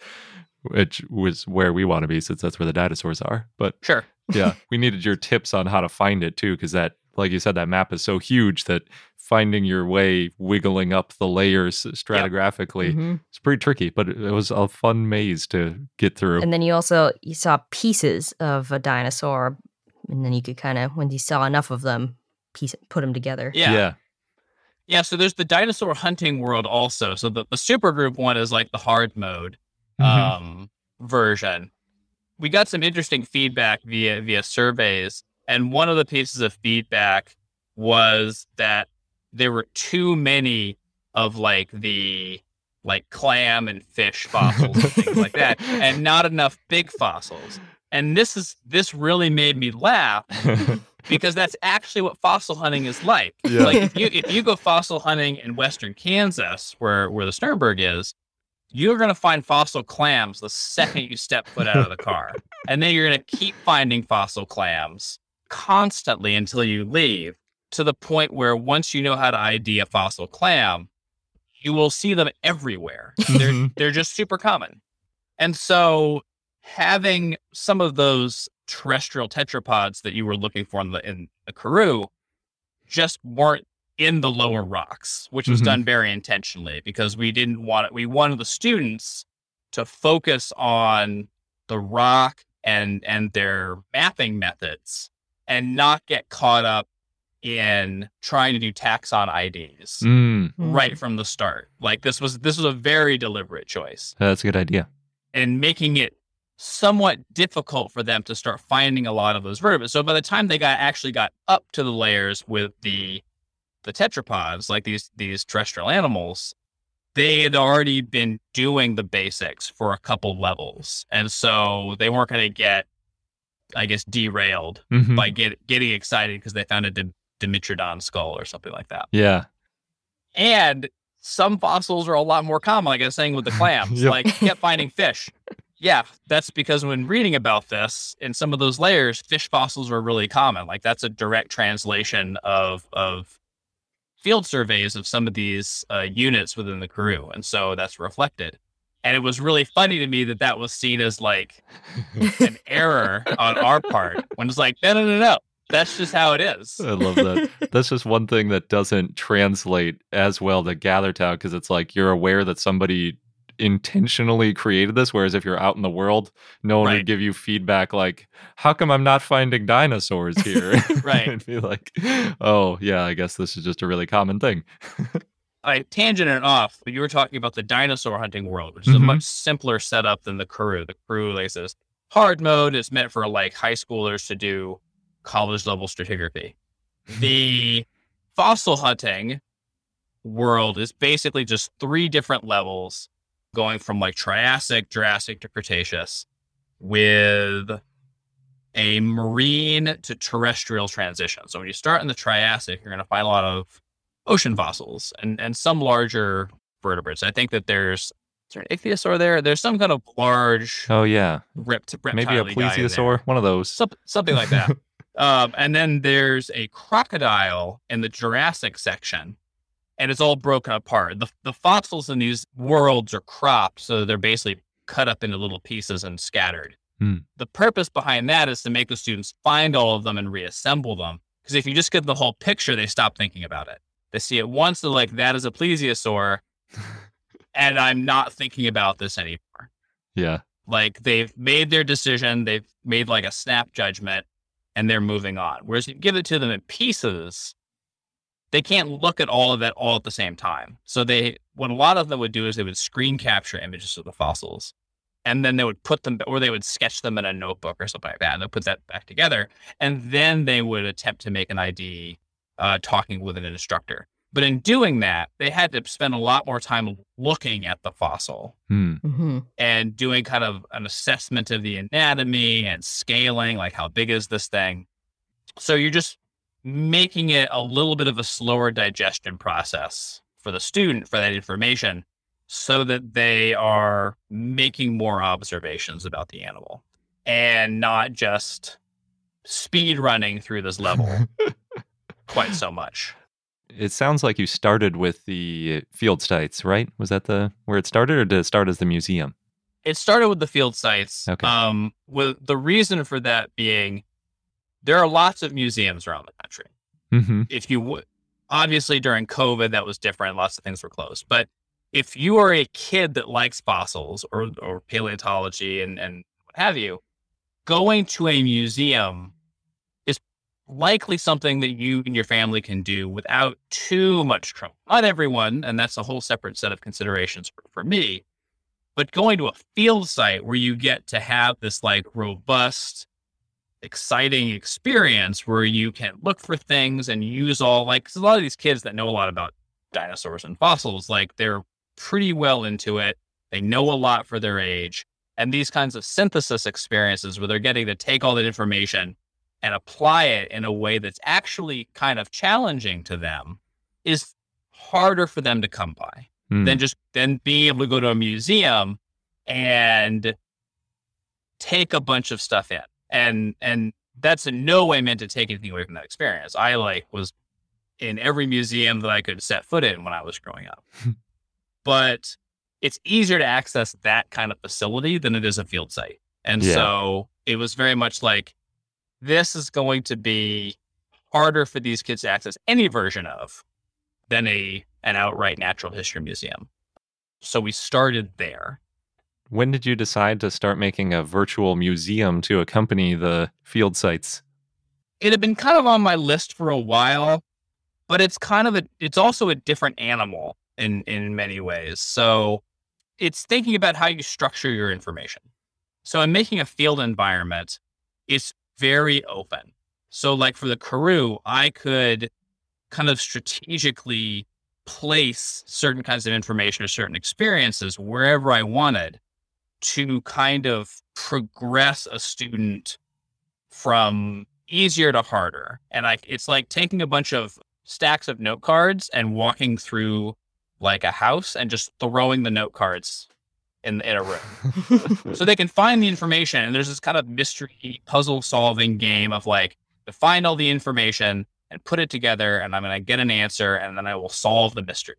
which was where we want to be since that's where the dinosaurs are. But Sure. yeah, we needed your tips on how to find it too, because that, like you said, that map is so huge that finding your way, wiggling up the layers stratigraphically, Mhm. it's pretty tricky. But it it was a fun maze to get through. And then you also you saw pieces of a dinosaur, and then you could kind of when you saw enough of them, piece put them together. Yeah. yeah, Yeah, so there's the dinosaur hunting world also. So the, the super group one is like the hard mode Mhm. um, version. We got some interesting feedback via via surveys, and one of the pieces of feedback was that there were too many of like the like clam and fish fossils and things like that, and not enough big fossils. And this is this really made me laugh because that's actually what fossil hunting is like. Yeah. Like if you if you go fossil hunting in western Kansas, where where the Sternberg is, you're gonna find fossil clams the second you step foot out of the car, and then you're gonna keep finding fossil clams constantly until you leave. To the point where once you know how to ID a fossil clam, you will see them everywhere. They're Mhm. they're just super common, and so having some of those terrestrial tetrapods that you were looking for in the in the Karoo just weren't in the lower rocks, which was Mhm. done very intentionally because we didn't want it. We wanted the students to focus on the rock and and their mapping methods and not get caught up in trying to do taxon IDs Mm, right from the start. Like this was this was a very deliberate choice that's a good idea. and making it somewhat difficult for them to start finding a lot of those vertebrates. So by the time they got actually got up to the layers with the the tetrapods, like these these terrestrial animals, they had already been doing the basics for a couple levels, and so they weren't going to get, I guess, derailed Mhm. by get, getting excited because they found a Dim- Dimetrodon skull or something like that. yeah, And some fossils are a lot more common, like I was saying with the clams. Yep. Like kept finding fish. Yeah, that's because when reading about this in some of those layers, fish fossils are really common. Like that's a direct translation of of field surveys of some of these uh, units within the Karoo, and so that's reflected. And it was really funny to me that that was seen as like an error on our part when it's like, no, no, no, no, that's just how it is. I love that. That's just one thing that doesn't translate as well to Gathertown because it's like you're aware that somebody intentionally created this, whereas if you're out in the world, no one Right. would give you feedback like, "How come I'm not finding dinosaurs here?" Right. It'd be like, "Oh yeah, I guess this is just a really common thing." I tangent it off, but you were talking about the dinosaur hunting world, which is a Mhm. much simpler setup than the Karoo. The Karoo, like this hard mode is meant for like high schoolers to do college level stratigraphy. the fossil hunting world is basically just three different levels going from like Triassic, Jurassic to Cretaceous with a marine to terrestrial transition. So when you start in the Triassic, you're going to find a lot of ocean fossils and, and some larger vertebrates. I think that there's is there an ichthyosaur there? There's some kind of large Oh yeah, rept- maybe a reptile-y guy in there. plesiosaur, one of those. Some, something like that. um, and then there's a crocodile in the Jurassic section, and it's all broken apart. The, the fossils in these worlds are cropped, so they're basically cut up into little pieces and scattered. Hmm. The purpose behind that is to make the students find all of them and reassemble them. Because if you just get the whole picture, they stop thinking about it. They see it once, they're like, that is a plesiosaur, and I'm not thinking about this anymore yeah, like they've made their decision they've made like a snap judgment and they're moving on whereas you give it to them in pieces they can't look at all of it all at the same time. So they, what a lot of them would do is they would screen capture images of the fossils, and then they would put them, or they would sketch them in a notebook or something like that, and they'll put that back together, and then they would attempt to make an ID, uh, talking with an instructor. But in doing that, they had to spend a lot more time looking at the fossil Hmm. hmm and doing kind of an assessment of the anatomy and scaling, like how big is this thing? So you're just making it a little bit of a slower digestion process for the student for that information so that they are making more observations about the animal and not just speed running through this level quite so much. It sounds like you started with the field sites, right? Was that the where it started, or did it start as the museum? It started with the field sites. Okay. Um, with the reason for that being, there are lots of museums around the. Mm-hmm. If you would, obviously during COVID that was different. Lots of things were closed. But if you are a kid that likes fossils or or paleontology and and what have you, going to a museum is likely something that you and your family can do without too much trouble. Not everyone, and that's a whole separate set of considerations for, for me. But going to a field site where you get to have this like robust, exciting experience where you can look for things and use all like a lot of these kids that know a lot about dinosaurs and fossils, like they're pretty well into it. They know a lot for their age. And these kinds of synthesis experiences where they're getting to take all that information and apply it in a way that's actually kind of challenging to them is harder for them to come by Hmm. than just then being able to go to a museum and take a bunch of stuff in. And and that's in no way meant to take anything away from that experience. I like was in every museum that I could set foot in when I was growing up. but it's easier to access that kind of facility than it is a field site. And Yeah. so it was very much like this is going to be harder for these kids to access any version of than a an outright natural history museum. So we started there. When did you decide to start making a virtual museum to accompany the field sites? It had been kind of on my list for a while, but it's kind of a it's also a different animal in in many ways. So it's thinking about how you structure your information. So in making a field environment, it's very open. So like for the Karoo, I could kind of strategically place certain kinds of information or certain experiences wherever I wanted to kind of progress a student from easier to harder. And I, it's like taking a bunch of stacks of note cards and walking through like a house and just throwing the note cards in, in a room so they can find the information. And there's this kind of mystery puzzle solving game of like to find all the information and put it together, and I'm going to get an answer, and then I will solve the mystery,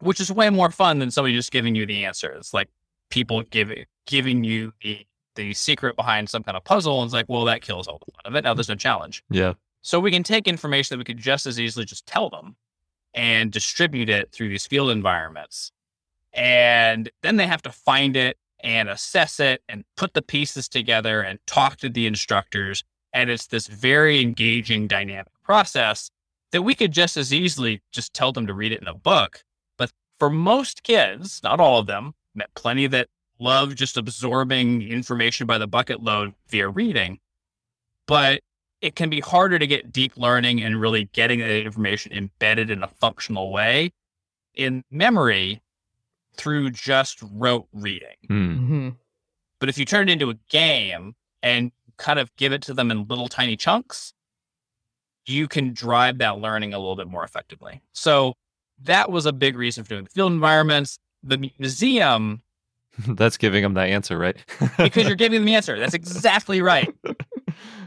which is way more fun than somebody just giving you the answer. It's like people giving giving you the the secret behind some kind of puzzle, and it's like, well, that kills all the fun of it. Now there's no challenge. Yeah. So we can take information that we could just as easily just tell them and distribute it through these field environments. And then they have to find it and assess it and put the pieces together and talk to the instructors. And it's this very engaging, dynamic process that we could just as easily just tell them to read it in a book. But for most kids, not all of them, met plenty that love just absorbing information by the bucket load via reading. But it can be harder to get deep learning and really getting that information embedded in a functional way in memory through just rote reading. Hmm. hmm But if you turn it into a game and kind of give it to them in little tiny chunks, you can drive that learning a little bit more effectively. So that was a big reason for doing the field environments. The museum, That's giving them that answer, right? because you're giving them the answer. That's exactly right.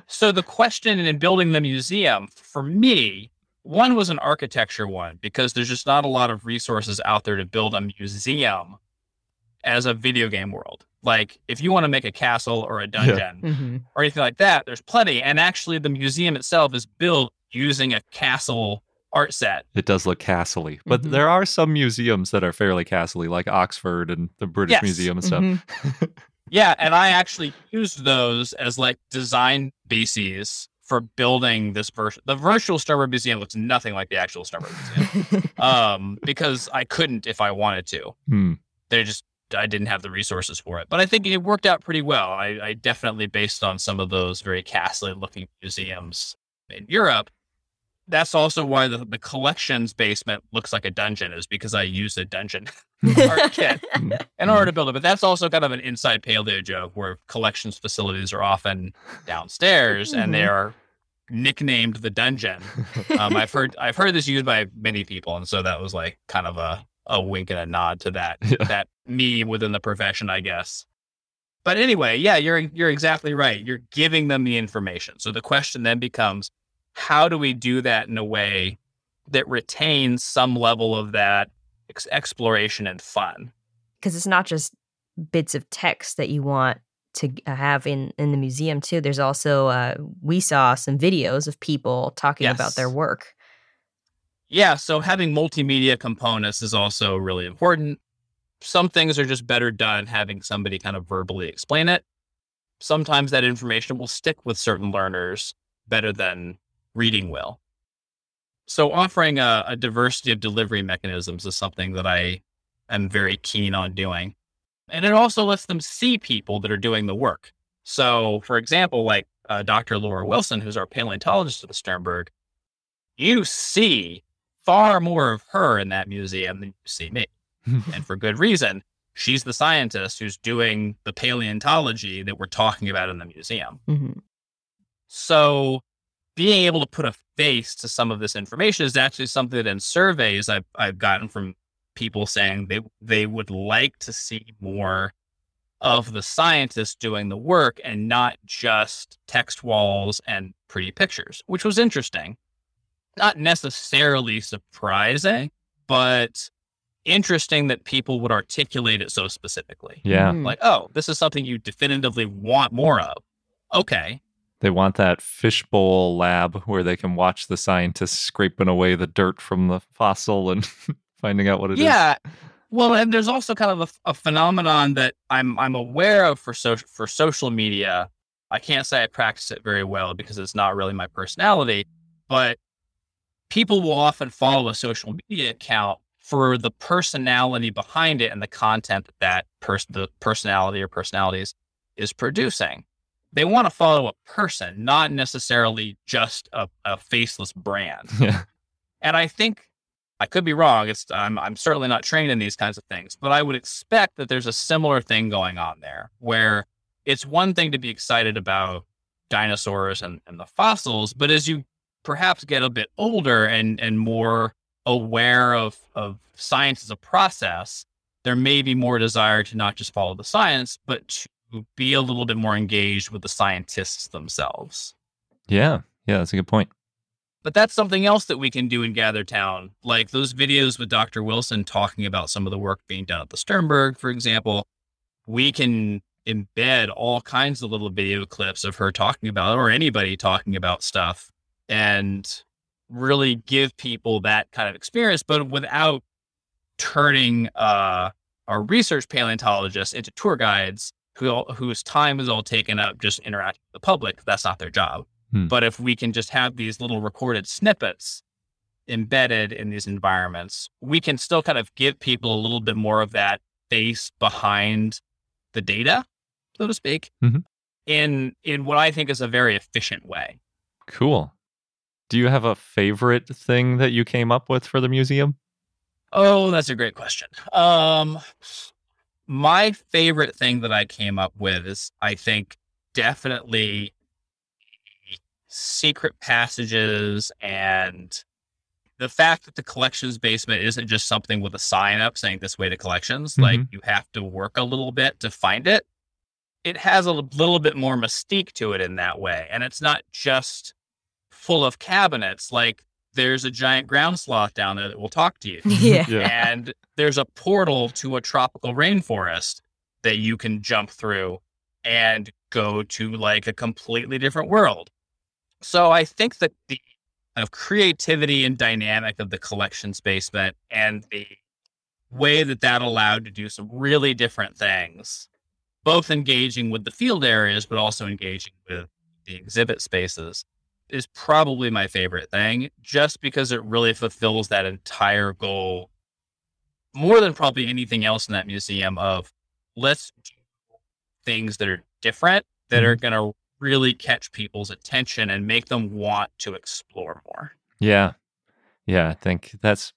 So the question in building the museum for me, one was an architecture one because there's just not a lot of resources out there to build a museum as a video game world. Like if you want to make a castle or a dungeon hmm or anything like that, there's plenty. And actually the museum itself is built using a castle art set. It does look castle-y, but Mhm. there are some museums that are fairly castle-y, like Oxford and the British Yes. Museum and stuff. Mhm. Yeah, and I actually used those as like design bases for building this version. The virtual Sternberg Museum looks nothing like the actual Sternberg Museum, um, because I couldn't if I wanted to. Hmm. They just I didn't have the resources for it. But I think it worked out pretty well. I, I definitely based on some of those very castle looking museums in Europe. That's also why the, the collections basement looks like a dungeon, is because I used a dungeon hmm. art kit hmm. in order to build it. But that's also kind of an inside paleo joke where collections facilities are often downstairs and they mm-hmm. are nicknamed the dungeon. Um, I've heard I've heard this used by many people, and so that was like kind of a a wink and a nod to that Yeah. that me within the profession, I guess. But anyway, yeah, you're you're exactly right. You're giving them the information. So the question then becomes, how do we do that in a way that retains some level of that ex- exploration and fun? because it's not just bits of text that you want to have in in the museum too there's also uh, we saw some videos of people talking about their work Yeah, so having multimedia components is also really important. Some things are just better done having somebody kind of verbally explain it. Sometimes that information will stick with certain learners better than reading will. So, offering a, a diversity of delivery mechanisms is something that I am very keen on doing. And it also lets them see people that are doing the work. So, for example, like uh, Dr. Laura Wilson, who's our paleontologist at the Sternberg, you see far more of her in that museum than you see me. and for good reason. She's the scientist who's doing the paleontology that we're talking about in the museum. Mhm. So being able to put a face to some of this information is actually something that in surveys I've, I've gotten from people saying they, they would like to see more of the scientists doing the work and not just text walls and pretty pictures, which was interesting. Not necessarily surprising, but interesting that people would articulate it so specifically. Yeah. Mhm. Like, oh, this is something you definitively want more of. Okay. They want that fishbowl lab where they can watch the scientists scraping away the dirt from the fossil and finding out what it is. yeah. Well, and there's also kind of a, a phenomenon that I'm I'm aware of for social for social media. I can't say I practice it very well because it's not really my personality, but people will often follow a social media account for the personality behind it and the content that that person the personality or personalities is producing. They want to follow a person, not necessarily just a, a faceless brand. Yeah. And I think I could be wrong. It's I'm I'm certainly not trained in these kinds of things, but I would expect that there's a similar thing going on there where it's one thing to be excited about dinosaurs and, and the fossils, but as you perhaps get a bit older and and more aware of of science as a process, there may be more desire to not just follow the science, but to be a little bit more engaged with the scientists themselves. Yeah. Yeah. That's a good point. But that's something else that we can do in Gather Town. Like those videos with Dr. Wilson talking about some of the work being done at the Sternberg, for example. We can embed all kinds of little video clips of her talking about it or anybody talking about stuff and really give people that kind of experience, but without turning uh, our research paleontologists into tour guides who, whose time is all taken up just interacting with the public. That's not their job. Hmm. But if we can just have these little recorded snippets embedded in these environments, we can still kind of give people a little bit more of that face behind the data, so to speak, Mhm. in in what I think is a very efficient way. Cool. Do you have a favorite thing that you came up with for the museum? Oh, that's a great question. Um, my favorite thing that I came up with is, I think, definitely secret passages and the fact that the collections basement isn't just something with a sign up saying this way to collections. Mm-hmm. Like you have to work a little bit to find it. It has a little bit more mystique to it in that way, and it's not just full of cabinets. Like there's a giant ground sloth down there that will talk to you yeah. Yeah. and there's a portal to a tropical rainforest that you can jump through and go to like a completely different world. So I think that the kind of creativity and dynamic of the collections basement and the way that that allowed to do some really different things, both engaging with the field areas, but also engaging with the exhibit spaces, is probably my favorite thing, just because it really fulfills that entire goal more than probably anything else in that museum of let's do things that are different that are mm-hmm. going to really catch people's attention and make them want to explore more. Yeah. Yeah, I think that's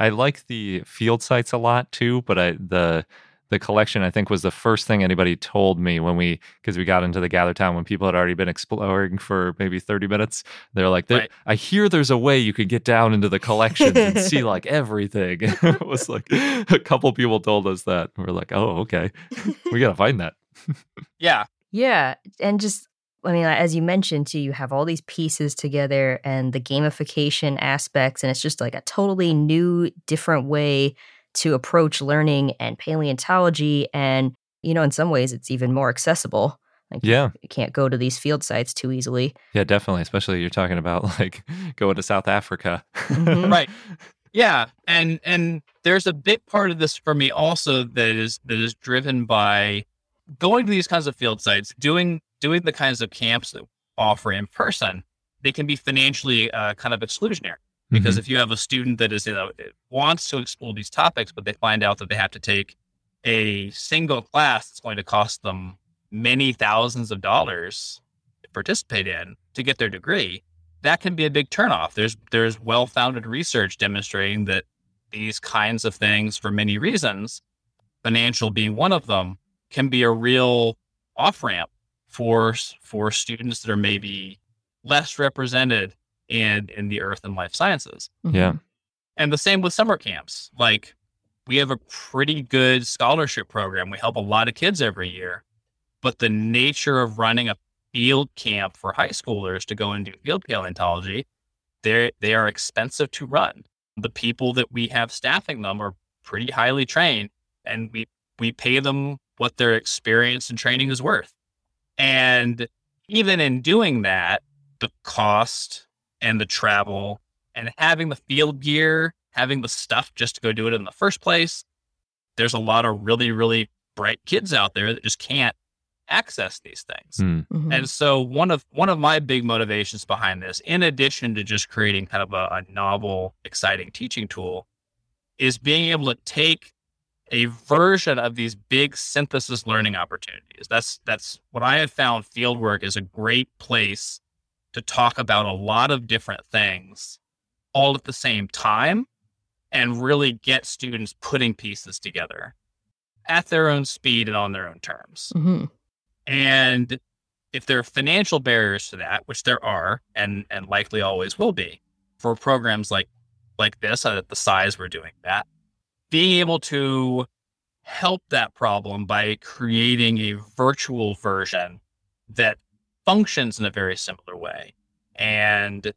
I like the field sites a lot too, but I the the collection I think was the first thing anybody told me when we because we got into the gather town when people had already been exploring for maybe 30 minutes. They're like, Right. I hear there's a way you could get down into the collections and see like everything. it was like a couple people told us that. We're like, oh, okay. we gotta find that. Yeah. Yeah, and just I mean, as you mentioned too, you have all these pieces together and the gamification aspects, and it's just like a totally new, different way to approach learning and paleontology. And you know, in some ways, it's even more accessible. Like Yeah. you can't go to these field sites too easily. Yeah, definitely. Especially you're talking about like going to South Africa. Mhm. Right. Yeah, and and there's a big part of this for me also that is that is driven by going to these kinds of field sites, doing doing the kinds of camps that offer in person. They can be financially uh, kind of exclusionary because Mhm. if you have a student that is you know wants to explore these topics, but they find out that they have to take a single class that's going to cost them many thousands of dollars to participate in to get their degree, that can be a big turnoff. There's there's well-founded research demonstrating that these kinds of things, for many reasons, financial being one of them, can be a real off-ramp for for students that are maybe less represented in in the earth and life sciences. Yeah. Mm-hmm. And the same with summer camps. Like we have a pretty good scholarship program. We help a lot of kids every year. But the nature of running a field camp for high schoolers to go and do field paleontology, they they are expensive to run. The people that we have staffing them are pretty highly trained and we we pay them what their experience and training is worth. And even in doing that, the cost and the travel and having the field gear, having the stuff just to go do it in the first place, there's a lot of really, really bright kids out there that just can't access these things. Hmm. Mhm. And so one of one of my big motivations behind this, in addition to just creating kind of a, a novel, exciting teaching tool, is being able to take a version of these big synthesis learning opportunities. That's that's what I have found fieldwork is a great place to talk about a lot of different things all at the same time and really get students putting pieces together at their own speed and on their own terms. Mhm. And if there are financial barriers to that, which there are, and and likely always will be, for programs like like this at the size we're doing that, being able to help that problem by creating a virtual version that functions in a very similar way and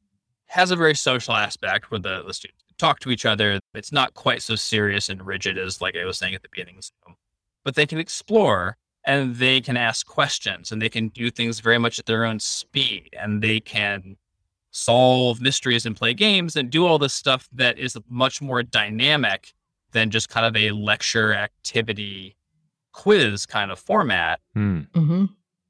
has a very social aspect where the, the students talk to each other. It's not quite so serious and rigid as like I was saying at the beginning Zoom, but they can explore and they can ask questions and they can do things very much at their own speed and they can solve mysteries and play games and do all this stuff that is much more dynamic than just kind of a lecture activity quiz kind of format Hmm.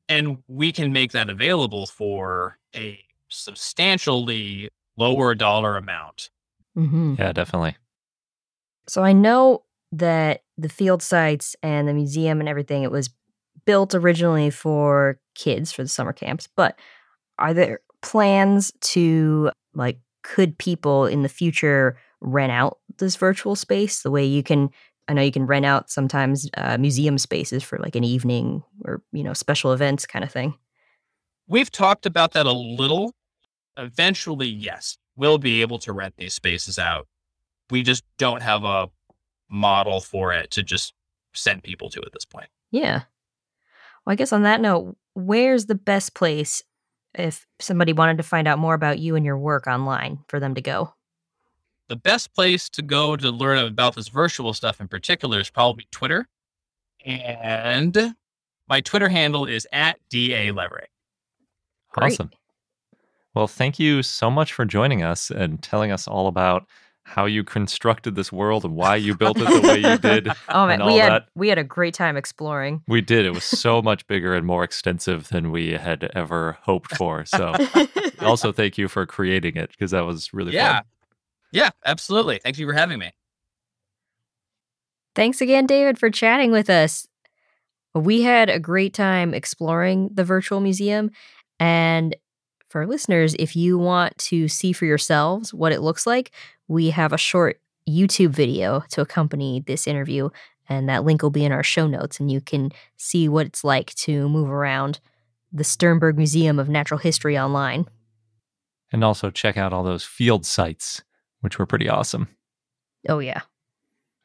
And we can make that available for a substantially lower dollar amount Mhm. Yeah, definitely. So I know that the field sites and the museum and everything, it was built originally for kids for the summer camps, but are there plans to like could people in the future rent out this virtual space the way you can I know you can rent out sometimes uh, museum spaces for like an evening or you know special events kind of thing. We've talked about that a little. Eventually, yes, we'll be able to rent these spaces out. We just don't have a model for it to just send people to at this point. Yeah. Well, I guess on that note, where's the best place if somebody wanted to find out more about you and your work online for them to go? The best place to go to learn about this virtual stuff in particular is probably Twitter. And my Twitter handle is at DA Levering. Awesome. Well, thank you so much for joining us and telling us all about how you constructed this world and why you built it the way you did. Oh man, and we all had that. we had a great time exploring. We did. It was so much bigger and more extensive than we had ever hoped for. So, also thank you for creating it because that was really Yeah. fun. Yeah, absolutely. Thank you for having me. Thanks again, David, for chatting with us. We had a great time exploring the virtual museum. And for listeners, if you want to see for yourselves what it looks like, we have a short YouTube video to accompany this interview. And that link will be in our show notes, and you can see what it's like to move around the Sternberg Museum of Natural History online. And also check out all those field sites, which were pretty awesome. Oh, yeah.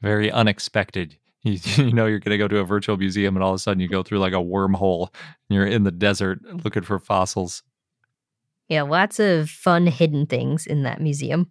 Very unexpected. You, you know, you're going to go to a virtual museum and all of a sudden you go through like a wormhole and you're in the desert looking for fossils. Yeah, lots of fun hidden things in that museum.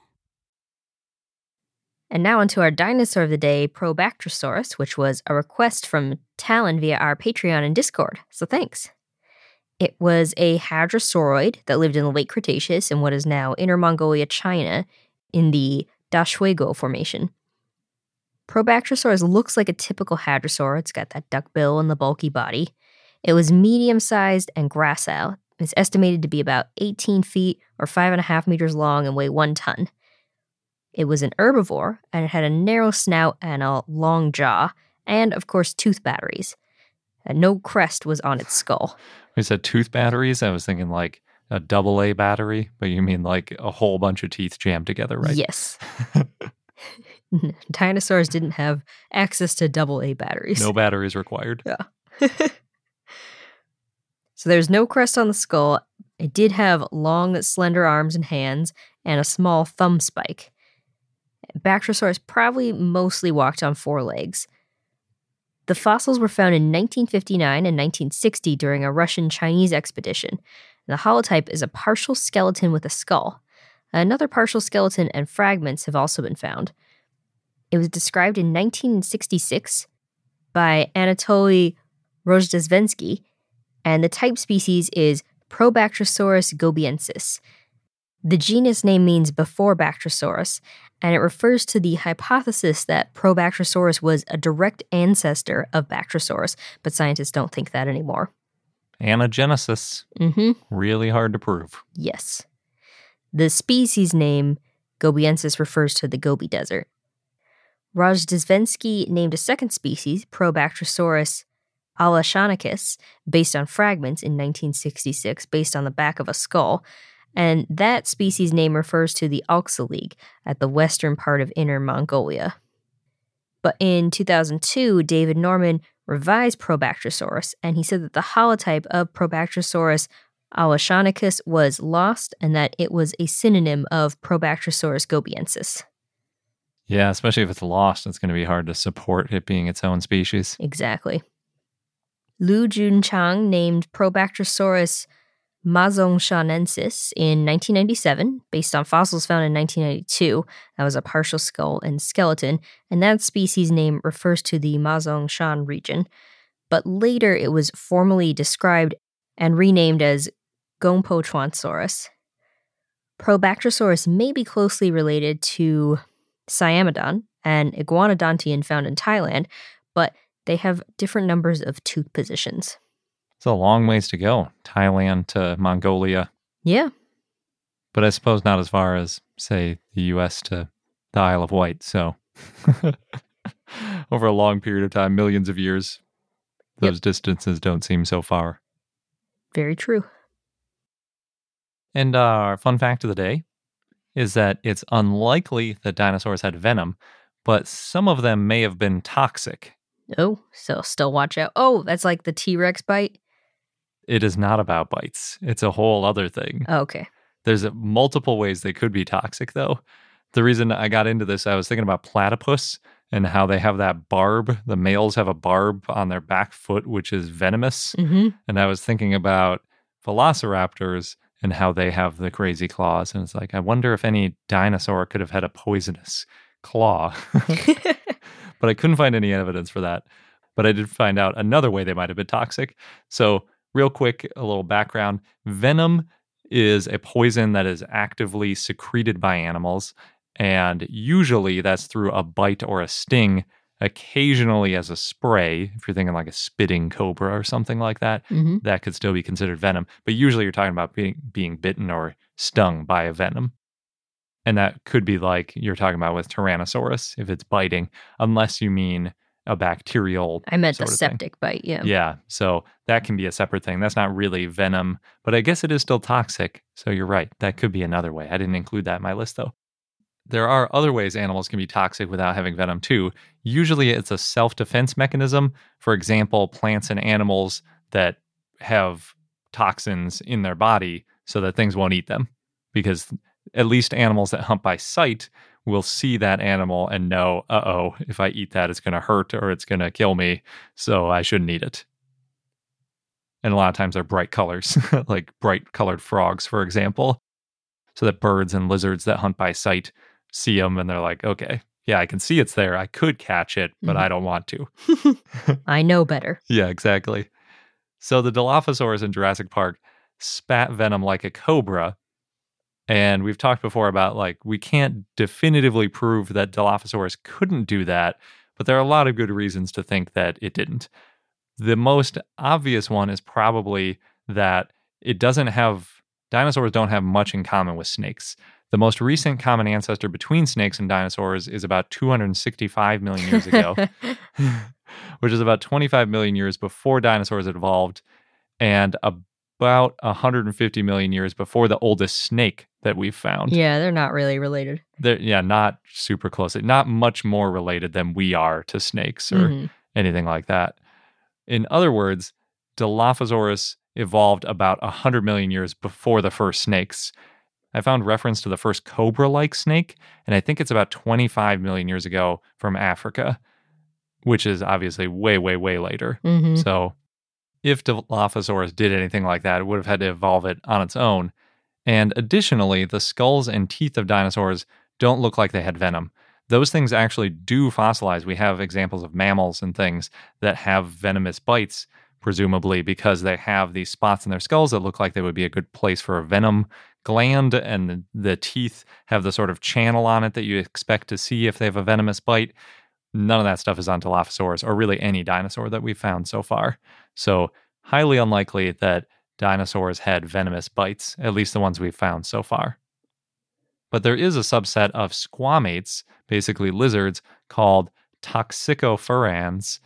And now onto our dinosaur of the day, Probactrosaurus, which was a request from Talon via our Patreon and Discord. So thanks. It was a hadrosauroid that lived in the late Cretaceous in what is now Inner Mongolia, China, in the Dashuigou Formation. Probactrosaurus looks like a typical hadrosaur. It's got that duckbill and the bulky body. It was medium sized and gracile. It's estimated to be about 18 feet or 5.5 meters long and weigh one ton. It was an herbivore and it had a narrow snout and a long jaw, and of course, tooth batteries. Uh, no crest was on its skull. We said tooth batteries. I was thinking like a double A battery, but you mean like a whole bunch of teeth jammed together, right? Yes. Dinosaurs didn't have access to double A batteries. No batteries required. Yeah. so there's no crest on the skull. It did have long, slender arms and hands and a small thumb spike. Bactrosaurus probably mostly walked on four legs. The fossils were found in 1959 and 1960 during a Russian Chinese expedition. The holotype is a partial skeleton with a skull. Another partial skeleton and fragments have also been found. It was described in 1966 by Anatoly Rojdestvensky, and the type species is Probactrosaurus gobiensis. The genus name means before Bactrosaurus, and it refers to the hypothesis that Probactrosaurus was a direct ancestor of Bactrosaurus, but scientists don't think that anymore. Anagenesis. Mm-hmm. Really hard to prove. Yes. The species name Gobiensis refers to the Gobi Desert. Rojdestvensky named a second species, Probactrosaurus alashanicus, based on fragments in 1966, based on the back of a skull, and that species name refers to the Alxa League at the western part of Inner Mongolia. But in 2002, David Norman revised Probactrosaurus, and he said that the holotype of Probactrosaurus alashanicus was lost and that it was a synonym of Probactrosaurus gobiensis. Yeah, especially if it's lost, it's going to be hard to support it being its own species. Exactly. Lu Junchang named Probactrosaurus mazongshanensis in 1997, based on fossils found in 1992. That was a partial skull and skeleton, and that species name refers to the Mazongshan region. But later it was formally described and renamed as Gongpoquansaurus. Probactrosaurus may be closely related to Siamodon, an iguanodontian found in Thailand, but they have different numbers of tooth positions. It's a long ways to go. Thailand to Mongolia, Yeah, but I suppose not as far as, say, the US to the Isle of Wight. So, over a long period of time, millions of years, Yep. those distances don't seem so far. Very true. And uh, our fun fact of the day is that it's unlikely that dinosaurs had venom, but some of them may have been toxic. Oh, so still watch out. Oh, that's like the T Rex bite. It is not about bites, it's a whole other thing. Oh, okay. There's multiple ways they could be toxic, though. The reason I got into this, I was thinking about platypus and how they have that barb. The males have a barb on their back foot, which is venomous. Mm-hmm. And I was thinking about velociraptors and how they have the crazy claws. And it's like, I wonder if any dinosaur could have had a poisonous claw. but I couldn't find any evidence for that. But I did find out another way they might have been toxic. So, real quick, a little background venom is a poison that is actively secreted by animals. And usually that's through a bite or a sting, occasionally as a spray. If you're thinking like a spitting cobra or something like that, mm-hmm. that could still be considered venom. But usually you're talking about being, being bitten or stung by a venom. And that could be like you're talking about with Tyrannosaurus if it's biting, unless you mean a bacterial. I meant the sort of thing. septic bite. Yeah. Yeah. So that can be a separate thing. That's not really venom, but I guess it is still toxic. So you're right. That could be another way. I didn't include that in my list though. There are other ways animals can be toxic without having venom too. Usually it's a self defense mechanism. For example, plants and animals that have toxins in their body so that things won't eat them. Because at least animals that hunt by sight will see that animal and know, uh oh, if I eat that, it's going to hurt or it's going to kill me. So I shouldn't eat it. And a lot of times they're bright colors, like bright colored frogs, for example. So that birds and lizards that hunt by sight see them and they're like, okay, yeah, I can see it's there. I could catch it, but Mhm. I don't want to. I know better. Yeah, exactly. So the Dilophosaurus in Jurassic Park spat venom like a cobra. And we've talked before about like we can't definitively prove that Dilophosaurus couldn't do that, but there are a lot of good reasons to think that it didn't. The most obvious one is probably that it doesn't have dinosaurs don't have much in common with snakes. The most recent common ancestor between snakes and dinosaurs is about 265 million years ago which is about 25 million years before dinosaurs evolved and about 150 million years before the oldest snake that we've found. yeah, they're not really related. They're, yeah, not super closely, not much more related than we are to snakes or Mhm. anything like that. In other words, Dilophosaurus evolved about 100 million years before the first snakes. I found reference to the first cobra like snake, and I think it's about 25 million years ago from Africa, which is obviously way, way, way later. Mhm. So, if Dilophosaurus did anything like that, it would have had to evolve it on its own. And additionally, the skulls and teeth of dinosaurs don't look like they had venom. Those things actually do fossilize. We have examples of mammals and things that have venomous bites, presumably because they have these spots in their skulls that look like they would be a good place for a venom gland, and the, teeth have the sort of channel on it that you expect to see if they have a venomous bite. None of that stuff is on Dilophosaurus or really any dinosaur that we've found so far. So, highly unlikely that dinosaurs had venomous bites, at least the ones we've found so far. But there is a subset of squamates, basically lizards, called toxicophorans,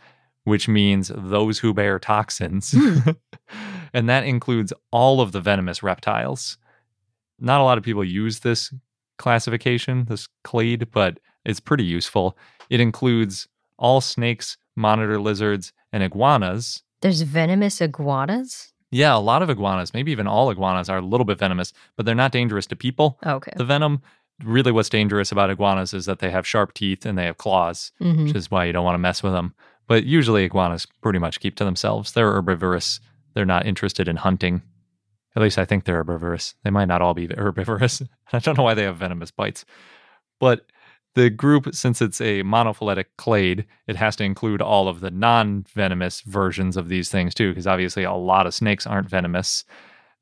which means those who bear toxins. Hmm. and that includes all of the venomous reptiles. Not a lot of people use this classification, this clade, but it's pretty useful. It includes all snakes, monitor lizards, and iguanas. There's venomous iguanas. Yeah, a lot of iguanas, maybe even all iguanas, are a little bit venomous, but they're not dangerous to people. Okay. The venom, really, what's dangerous about iguanas is that they have sharp teeth and they have claws, Mhm. which is why you don't want to mess with them. But usually, iguanas pretty much keep to themselves. They're herbivorous, they're not interested in hunting. At least I think they're herbivorous. They might not all be herbivorous. I don't know why they have venomous bites. But the group, since it's a monophyletic clade, it has to include all of the non venomous versions of these things too, because obviously a lot of snakes aren't venomous.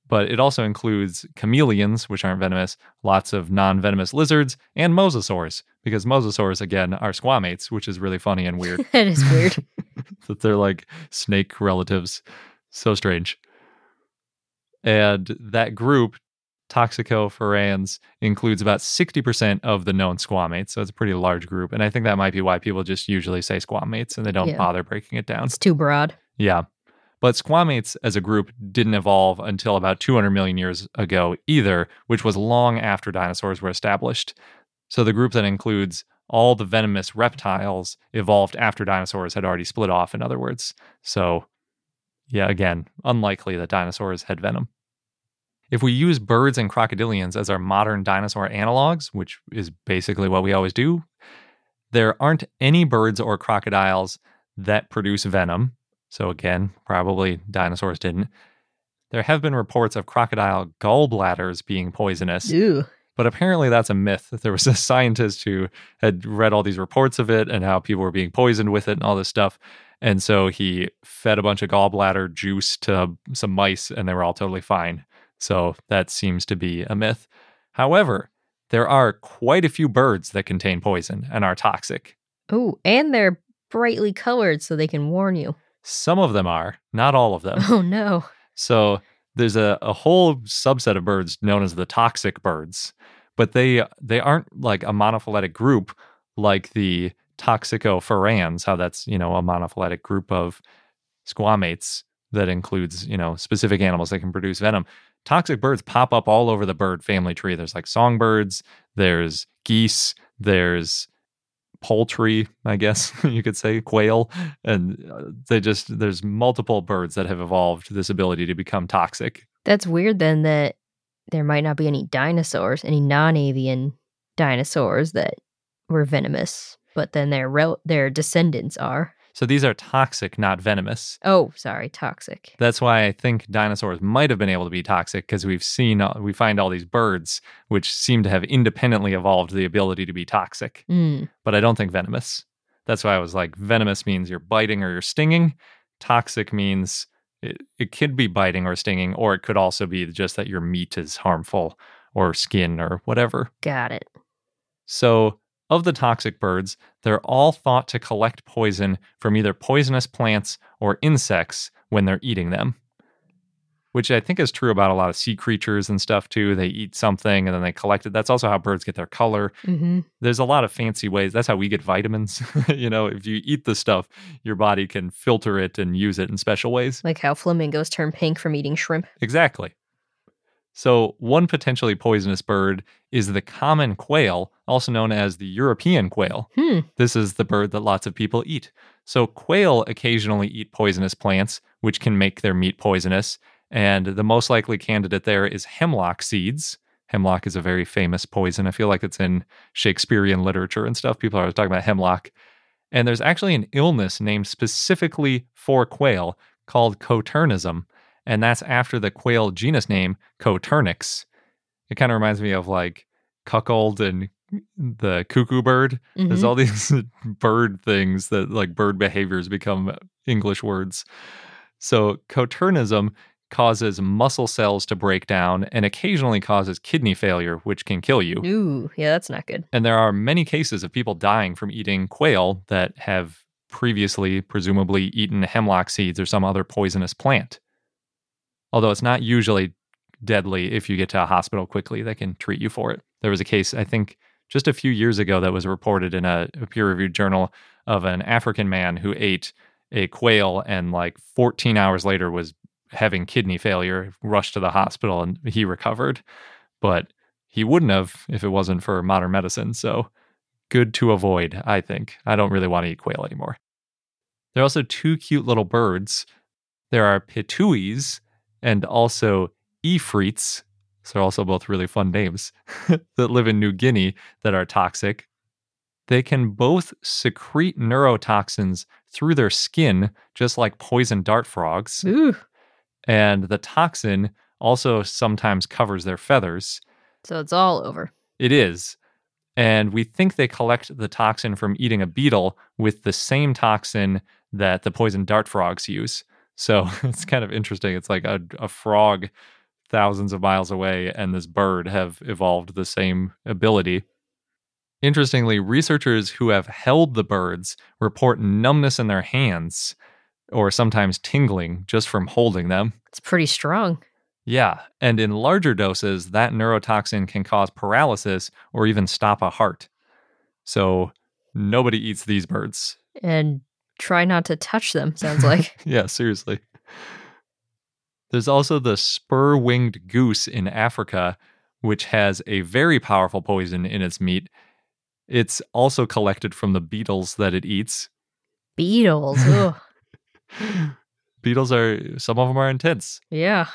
But it also includes chameleons, which aren't venomous, lots of non venomous lizards, and mosasaurs, because mosasaurs, again, are squamates, which is really funny and weird that is weird. that they're like snake relatives. So strange. And that group, Toxicophorans includes about 60% of the known squamates. So it's a pretty large group. And I think that might be why people just usually say squamates and they don't Yeah. bother breaking it down. It's too broad. Yeah. But squamates as a group didn't evolve until about 200 million years ago either, which was long after dinosaurs were established. So the group that includes all the venomous reptiles evolved after dinosaurs had already split off, in other words. So, yeah, again, unlikely that dinosaurs had venom. If we use birds and crocodilians as our modern dinosaur analogs, which is basically what we always do, there aren't any birds or crocodiles that produce venom. So, again, probably dinosaurs didn't. There have been reports of crocodile gallbladders being poisonous, Ew. but apparently that's a myth. There was a scientist who had read all these reports of it and how people were being poisoned with it and all this stuff. And so he fed a bunch of gallbladder juice to some mice and they were all totally fine. So that seems to be a myth. However, there are quite a few birds that contain poison and are toxic. Oh, and they're brightly colored so they can warn you. Some of them are, not all of them. Oh no. So there's a, a whole subset of birds known as the toxic birds, but they they aren't like a monophyletic group like the toxicophorans, how that's, you know, a monophyletic group of squamates that includes, you know, specific animals that can produce venom. Toxic birds pop up all over the bird family tree. There's like songbirds, there's geese, there's poultry, I guess you could say, quail, and uh, they just there's multiple birds that have evolved this ability to become toxic. That's weird then that there might not be any dinosaurs, any non-avian dinosaurs that were venomous, but then their rel- their descendants are. So these are toxic, not venomous. Oh, sorry, toxic. That's why I think dinosaurs might have been able to be toxic because we've seen uh, we find all these birds which seem to have independently evolved the ability to be toxic, Mm. but I don't think venomous. That's why I was like venomous means you're biting or you're stinging. Toxic means it, it could be biting or stinging, or it could also be just that your meat is harmful or skin or whatever. Got it. So, of the toxic birds, they're all thought to collect poison from either poisonous plants or insects when they're eating them. Which I think is true about a lot of sea creatures and stuff too. They eat something and then they collect it. That's also how birds get their color. hmm There's a lot of fancy ways. That's how we get vitamins. you know, if you eat the stuff, your body can filter it and use it in special ways. Like how flamingos turn pink from eating shrimp. Exactly. So, one potentially poisonous bird is the common quail, also known as the European quail. Hmm. This is the bird that lots of people eat. So, quail occasionally eat poisonous plants, which can make their meat poisonous. And the most likely candidate there is hemlock seeds. Hemlock is a very famous poison. I feel like it's in Shakespearean literature and stuff. People are always talking about hemlock. And there's actually an illness named specifically for quail called coturnism. And that's after the quail genus name, Coturnix. It kind of reminds me of like cuckold and the cuckoo bird. There's Mhm. all these bird things that like bird behaviors become English words. So coturnism causes muscle cells to break down and occasionally causes kidney failure, which can kill you. Ooh, yeah, that's not good. And there are many cases of people dying from eating quail that have previously, presumably, eaten hemlock seeds or some other poisonous plant. Although it's not usually deadly if you get to a hospital quickly, they can treat you for it. There was a case, I think, just a few years ago that was reported in a, a peer reviewed journal of an African man who ate a quail and, like, 14 hours later was having kidney failure, rushed to the hospital, and he recovered. But he wouldn't have if it wasn't for modern medicine. So good to avoid, I think. I don't really want to eat quail anymore. There are also two cute little birds. There are pitohuis and also ifrits. So they're also both really fun names that live in New Guinea that are toxic. They can both secrete neurotoxins through their skin, just like poison dart frogs. Ooh. And the toxin also sometimes covers their feathers. So it's all over. It is. And we think they collect the toxin from eating a beetle with the same toxin that the poison dart frogs use. So it's kind of interesting. It's like a, a frog thousands of miles away and this bird have evolved the same ability. Interestingly, researchers who have held the birds report numbness in their hands or sometimes tingling just from holding them. It's pretty strong. Yeah, and in larger doses, that neurotoxin can cause paralysis or even stop a heart. So nobody eats these birds. And try not to touch them, sounds like. yeah, seriously. There's also the spur winged goose in Africa, which has a very powerful poison in its meat. It's also collected from the beetles that it eats. Beetles. Beetles are, some of them are intense. yeah.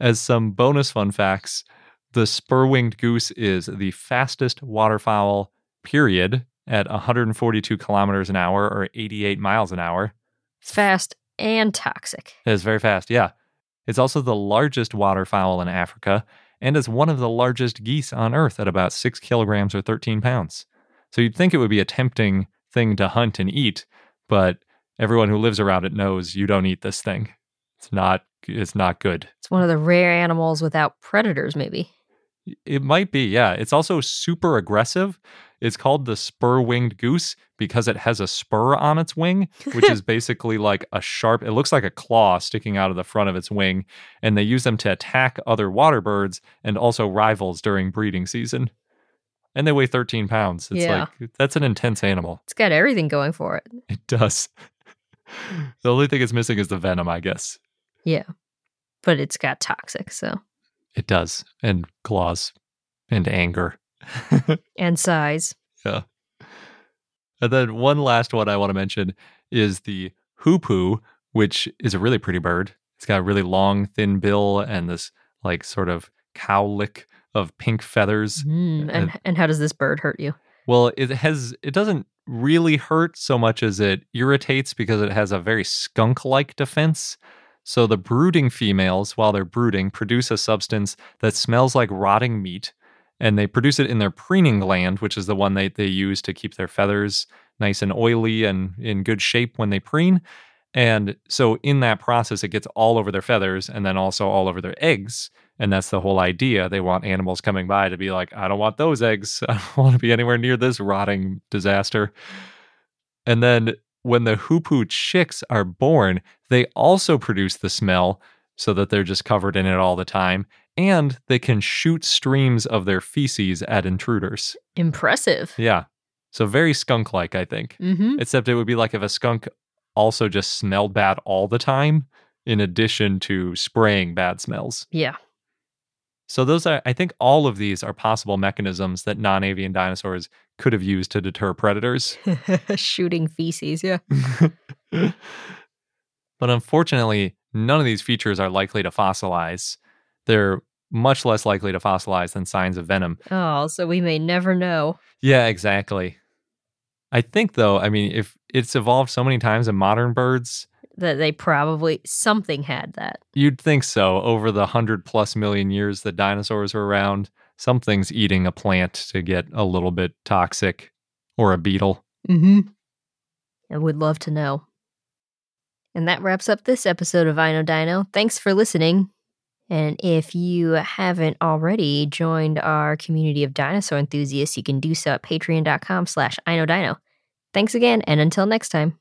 As some bonus fun facts, the spur winged goose is the fastest waterfowl, period, at 142 kilometers an hour or 88 miles an hour. It's Fast and toxic. It's very fast, yeah. It's also the largest waterfowl in Africa and is one of the largest geese on Earth at about six kilograms or 13 pounds. So you'd think it would be a tempting thing to hunt and eat, but everyone who lives around it knows you don't eat this thing. It's not it's not good. It's one of the rare animals without predators, maybe. It might be, yeah. It's also super aggressive. It's called the spur winged goose because it has a spur on its wing, which is basically like a sharp, it looks like a claw sticking out of the front of its wing. And they use them to attack other water birds and also rivals during breeding season. And they weigh 13 pounds. It's Yeah. like, that's an intense animal. It's got everything going for it. It does. the only thing it's missing is the venom, I guess. Yeah. But it's got toxic, so. It does. And claws and anger. And size. Yeah. And then one last one I want to mention is the hoopoe, which is a really pretty bird. It's got a really long, thin bill and this like sort of cowlick of pink feathers. Mm, and, and how does this bird hurt you? Well, it has it doesn't really hurt so much as it irritates because it has a very skunk-like defense. So the brooding females, while they're brooding, produce a substance that smells like rotting meat, and they produce it in their preening gland, which is the one they, they use to keep their feathers nice and oily and in good shape when they preen. And so in that process, it gets all over their feathers and then also all over their eggs. And that's the whole idea. They want animals coming by to be like, I don't want those eggs. I don't want to be anywhere near this rotting disaster. And then when the hoopoe chicks are born, they also produce the smell so that they're just covered in it all the time. And they can shoot streams of their feces at intruders. Impressive. Yeah. So very skunk like, I think. Mm-hmm. Except it would be like if a skunk also just smelled bad all the time, in addition to spraying bad smells. Yeah. So those are, I think, all of these are possible mechanisms that non-avian dinosaurs could have used to deter predators. Shooting feces, yeah. but unfortunately, none of these features are likely to fossilize. They're much less likely to fossilize than signs of venom. Oh, so we may never know. Yeah, exactly. I think though, I mean, if it's evolved so many times in modern birds, That they probably something had that. You'd think so. Over the hundred plus million years that dinosaurs were around, something's eating a plant to get a little bit toxic or a beetle. Mm-hmm. I would love to know. And that wraps up this episode of I Know Dino. Thanks for listening. And if you haven't already joined our community of dinosaur enthusiasts, you can do so at patreon.com slash I Know Dino. Thanks again, and until next time.